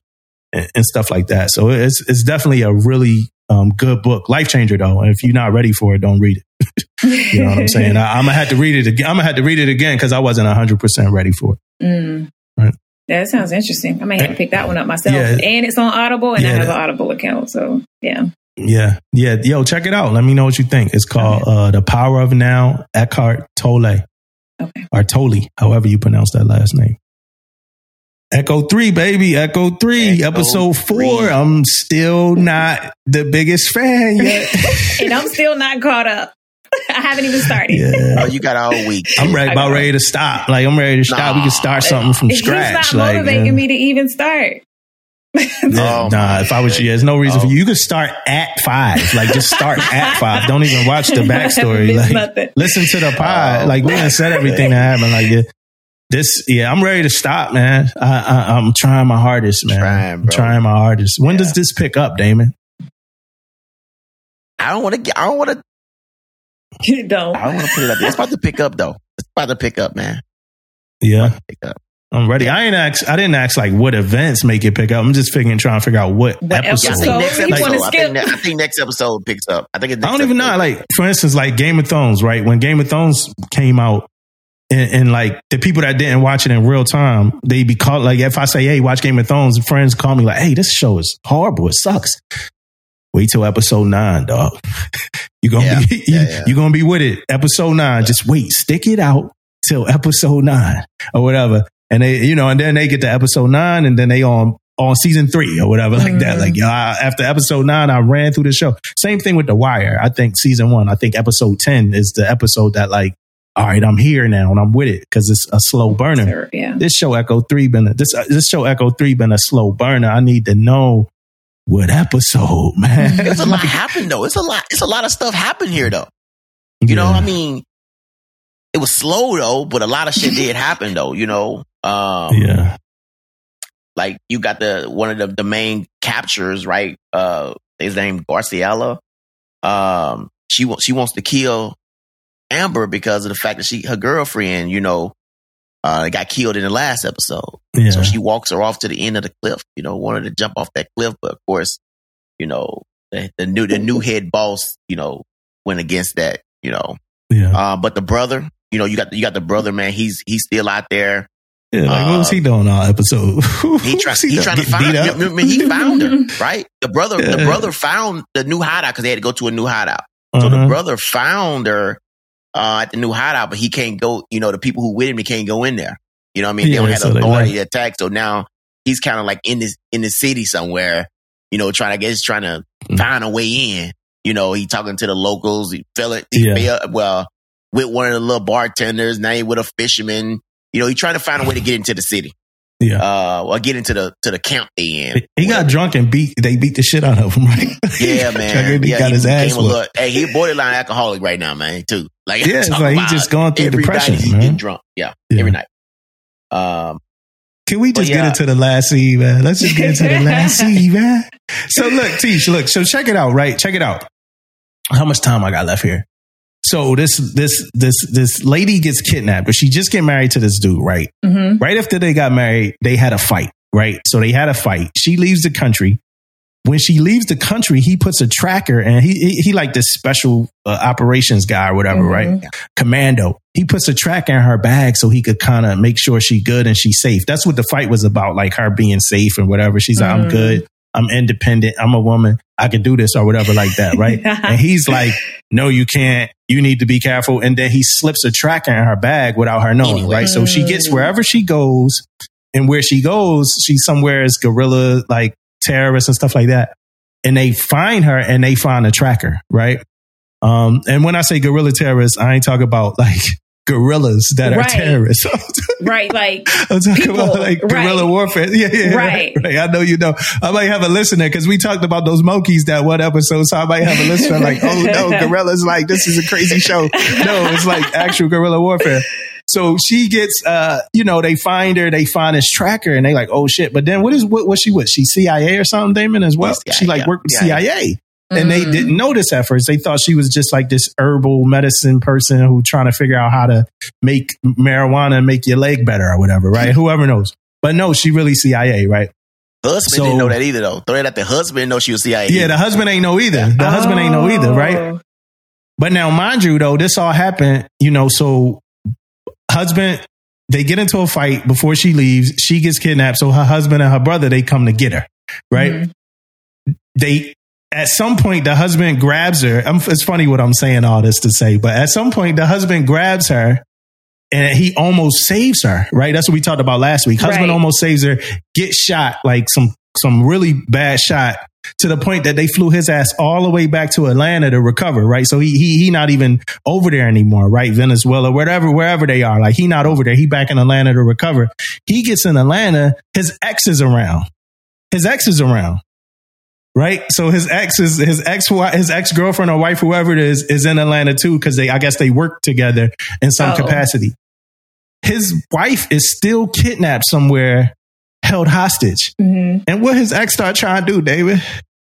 and, and stuff like that. So it's it's definitely a really um, good book, life changer though. And if you're not ready for it, don't read it. you know what I'm saying? I, am gonna have to read it again. I'm gonna have to read it again because I wasn't 100 percent ready for it. Mm. Right. That sounds interesting. I may have to pick that one up myself. Yeah. And it's on Audible, and yeah. I have an Audible account. So yeah. Yeah, yeah, yo, check it out. Let me know what you think. It's called okay. uh, "The Power of Now." Eckhart Tolle, okay. or Tolle, however you pronounce that last name. Echo 3, baby. Echo 3, Echo episode 4. i I'm still not the biggest fan yet. and I'm still not caught up. I haven't even started. Yeah. Oh, you got all week. I'm ready, about ready to stop. Like, I'm ready to stop. Nah. We can start something from scratch. He's not motivating like, me to even start. oh, nah, if I was you, there's no reason oh. for you. You could start at five. Like just start at five. Don't even watch the backstory. Like listen to the pod. Oh, like we didn't said everything that happened. Like this, yeah, I'm ready to stop, man. I, am trying my hardest, man. Trying, I'm trying my hardest. When yeah. does this pick up, Damon? I don't want to get. I don't want to. You don't. I don't want to put it up. It's about to pick up, though. It's about to pick up, man. Yeah. Pick up. I'm ready. I ain't ask. I didn't ask like what events make it pick up. I'm just figuring, trying to figure out what, what episode. episode? I think next episode. I, think, I, think, next episode picks up. I think. It. I don't even know. Like for instance, like Game of Thrones. Right when Game of Thrones came out, and, and, like the people that didn't watch it in real time, they be called like if I say, "Hey, watch Game of Thrones," friends call me like, "Hey, this show is horrible. It sucks." Wait till episode nine, dog. you gonna yeah, be yeah, yeah. you gonna be with it. Episode nine, just wait, stick it out till episode nine or whatever. And they, you know, and then they get to episode nine, and then they on on season three or whatever like mm-hmm. that. Like, yo, I, after episode nine, I ran through the show. Same thing with The Wire. I think season one, I think episode 10 is the episode that like all right, I'm here now and I'm with it because it's a slow burner. Yeah. This show Echo Three been a, this uh, this show Echo Three been a slow burner. I need to know what episode, man. It's a lot happened though. It's a lot. It's a lot of stuff happened here though. You yeah. know, I mean, it was slow though, but a lot of shit did happen though. You know, um, yeah. Like you got the one of the, the main captures, right? Uh, his name Graciela. Um, she wants she wants to kill Amber because of the fact that she her girlfriend, you know, uh, got killed in the last episode. Yeah. So she walks her off to the end of the cliff, you know, wanted to jump off that cliff, but of course, you know, the, the new the new head boss, you know, went against that, you know. Yeah. Uh, but the brother, you know, you got you got the brother, man. He's he's still out there. Yeah, like what was he uh, doing all episode? he trying he, he trying to find. I mean, he found her, right? The brother, yeah. the brother found the new hideout because they had to go to a new hideout. So uh-huh. the brother found her uh, at the new hideout, but he can't go. You know, the people who with him, he can't go in there. You know, what I mean, yeah, they don't have so authority to attack. So now he's kind of like in this in the city somewhere. You know, trying to guess trying to mm. find a way in. You know, he talking to the locals. He fell it. He yeah. fell, well with one of the little bartenders. Now he with a fisherman. You know, he trying to find a way to get into the city. Yeah. Uh, or get into the to the camp they in. He got drunk and beat. They beat the shit out of him, right? Yeah, man. He yeah, got his ass little- Hey, he borderline alcoholic right now, man. Too. Like, Yeah, it's like he's just going through depression, night man. getting drunk. Yeah, Yeah. every night. Um, Can we just yeah. get into the last scene, man? Let's just get into the last scene, man. So look, Teach, look. So check it out, right? Check it out. How much time I got left here? So this this this this lady gets kidnapped, but she just get married to this dude, right? hmm Right after they got married, they had a fight, right? So they had a fight. She leaves the country. When she leaves the country, he puts a tracker, and he he, he like this special uh, operations guy or whatever, right? Commando. He puts a tracker in her bag so he could kind of make sure she good and she's safe. That's what the fight was about, like her being safe and whatever. She's like, I'm Mhm. good. I'm independent. I'm a woman. I can do this or whatever like that, right? and he's like, no, you can't. You need to be careful. And then he slips a tracker in her bag without her knowing, Anyway. right? So she gets wherever she goes, and where she goes, she's somewhere as guerrilla, like terrorists and stuff like that. And they find her and they find a tracker, right? Um, and when I say guerrilla terrorists, I ain't talking about like guerrillas that are Right. terrorists. Right, like I'm talking People, about like guerrilla right. warfare. Yeah, yeah, Right. right, right. I know you know. I might have a listener because we talked about those monkeys that one episode. So I might have a listener like, oh no, gorillas like this is a crazy show. No, it's like actual guerrilla warfare. So she gets, uh, you know, they find her, they find this tracker, and they like, oh shit. But then what is what? What she with? She CIA or something, Damon, as well. Yeah, she like yeah, worked with yeah. CIA. And they Mm. didn't notice at first. They thought she was just like this herbal medicine person who trying to figure out how to make marijuana make your leg better or whatever, right? Whoever knows. But no, she really CIA, right? husband So- didn't know that either, though. Throw it at the husband didn't know she was CIA. Yeah, the husband ain't know either. The husband ain't know either, right? Oh. But now, mind you, though, this all happened, you know, so husband, they get into a fight before she leaves. She gets kidnapped. So her husband and her brother, they come to get her, right? Mhm. They, at some point, the husband grabs her. I'm, it's funny what I'm saying all this to say, but at some point, the husband grabs her and he almost saves her, right? That's what we talked about last week. Husband Right. almost saves her, gets shot, like some, some really bad shot to the point that they flew his ass all the way back to Atlanta to recover, right? So he he he not even over there anymore, right? Venezuela, wherever wherever they are, like he not over there. He back in Atlanta to recover. He gets in Atlanta, his ex is around. His ex is around. Right? So his ex is his ex his ex girlfriend or wife, whoever it is, is in Atlanta too, because they I guess they work together in some Oh. capacity. His wife is still kidnapped somewhere, held hostage. Mhm. And what his ex start trying to do, David?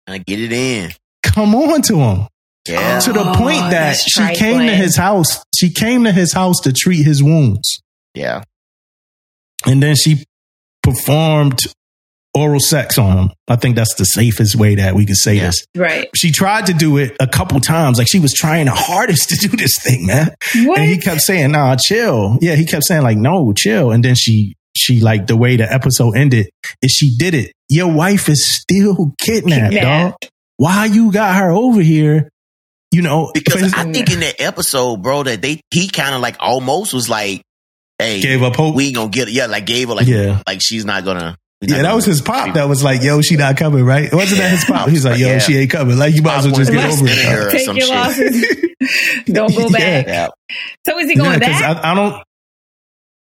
I get it in. Come on to him Yeah. to the Oh, point that that's she came to his house. She came to his house to treat his wounds, Yeah. and then she performed oral sex on him. I think that's the safest way that we could say Yeah. this. Right. She tried to do it a couple times, like she was trying the hardest to do this thing, man. What? And he kept saying, "Nah, chill." Yeah, he kept saying like, "No, chill." And then she, she like the way the episode ended is she did it. Your wife is still kidnapped, dog. Why you got her over here? You know, Because I think in that episode, bro, that they he kind of like almost was like, "Hey, gave up hope. we ain't gonna get it." Yeah, like gave her like, Yeah. like she's not gonna. He's yeah, that was his pop. That was like, "Yo, she not coming, right?" It wasn't that his pop? He's like, "Yo, Yeah. she ain't coming." Like you might as well just get over it. spin her dog. or Take some your shit. losses. Don't go back. Yeah. So is he going Yeah, 'cause back? I, I don't.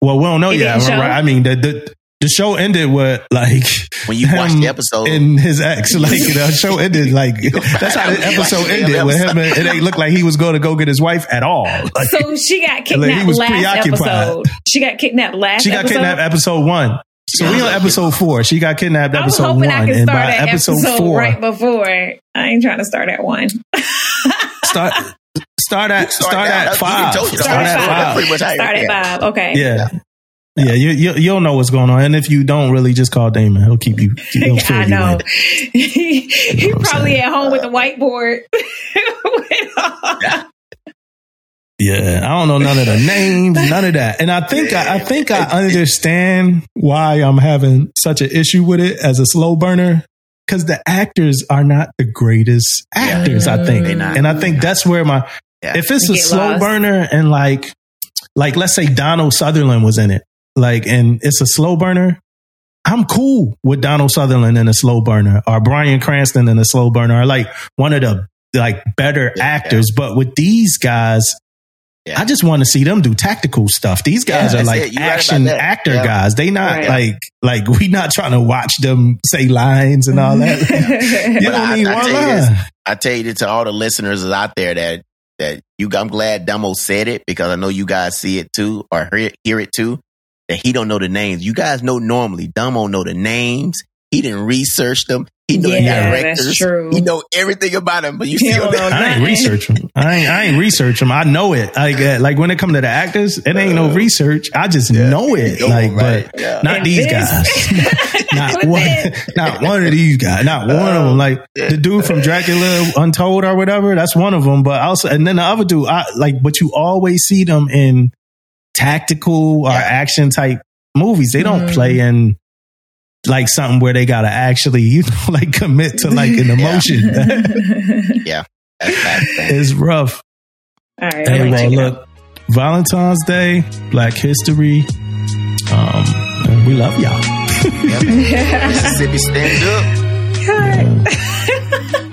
Well, we don't know It yet, didn't right? I mean, the, the the show ended with like When you watch the episode, and his ex. Like the show ended like that's how the episode ended with him. And, it ain't look like he was going to go get his wife at all. Like, so she got Like, kidnapped he was last preoccupied. episode. She got kidnapped last she got episode. kidnapped episode one. So we on episode four. She got kidnapped I was episode hoping one, I could and start by at episode, episode, four, right before. I ain't trying to start at one. start start at Start start down. at five. told you Start start at at five. Pretty much how you- Start at five. Okay. Yeah. Yeah, you, you you'll know what's going on, and if you don't really, just call Damon. He'll keep you. He'll I you know. in. he he know what I'm probably saying? at home with the whiteboard. Yeah, I don't know none of the names, none of that, and I think I, I think I understand why I'm having such an issue with it as a slow burner because the actors are not the greatest actors. I think, not. and I think that's where my Yeah. if it's a slow lost. burner and like like let's say Donald Sutherland was in it, like and it's a slow burner. I'm cool with Donald Sutherland in a slow burner or Bryan Cranston in a slow burner or like one of the like better Yeah, actors. But with these guys, Yeah. I just want to see them do tactical stuff. These guys Yeah, are like it. You right action actor Yeah. guys. They not Right. like like we not trying to watch them say lines and all that. you But don't I- need I one tell you line. this. I tell you this to all the listeners out there that that you. I'm glad Damo said it because I know you guys see it too or hear, hear it too. That he don't know the names. You guys know normally Damo know the names. He didn't research them. He know the Yeah, that's directors. true. He know everything about them. But you still don't I ain't research them. I ain't, I ain't research them. I know it. Like, uh, like when it come to the actors, it ain't no research. I just know it. Know, like, right. but Yeah. not And these this- guys. not one. Not one of these guys. Not one of them. Like the dude from Dracula Untold or whatever. That's one of them. But also, and then the other dude, I like. But you always see them in tactical or action type movies. They don't Mhm. play in. Like something where they gotta actually, you know, like commit to like an emotion. yeah. fact, it's rough. All right, Hey, well, check it out. look, Valentine's Day, Black History. Um, and we love y'all. Mississippi stand up. All right.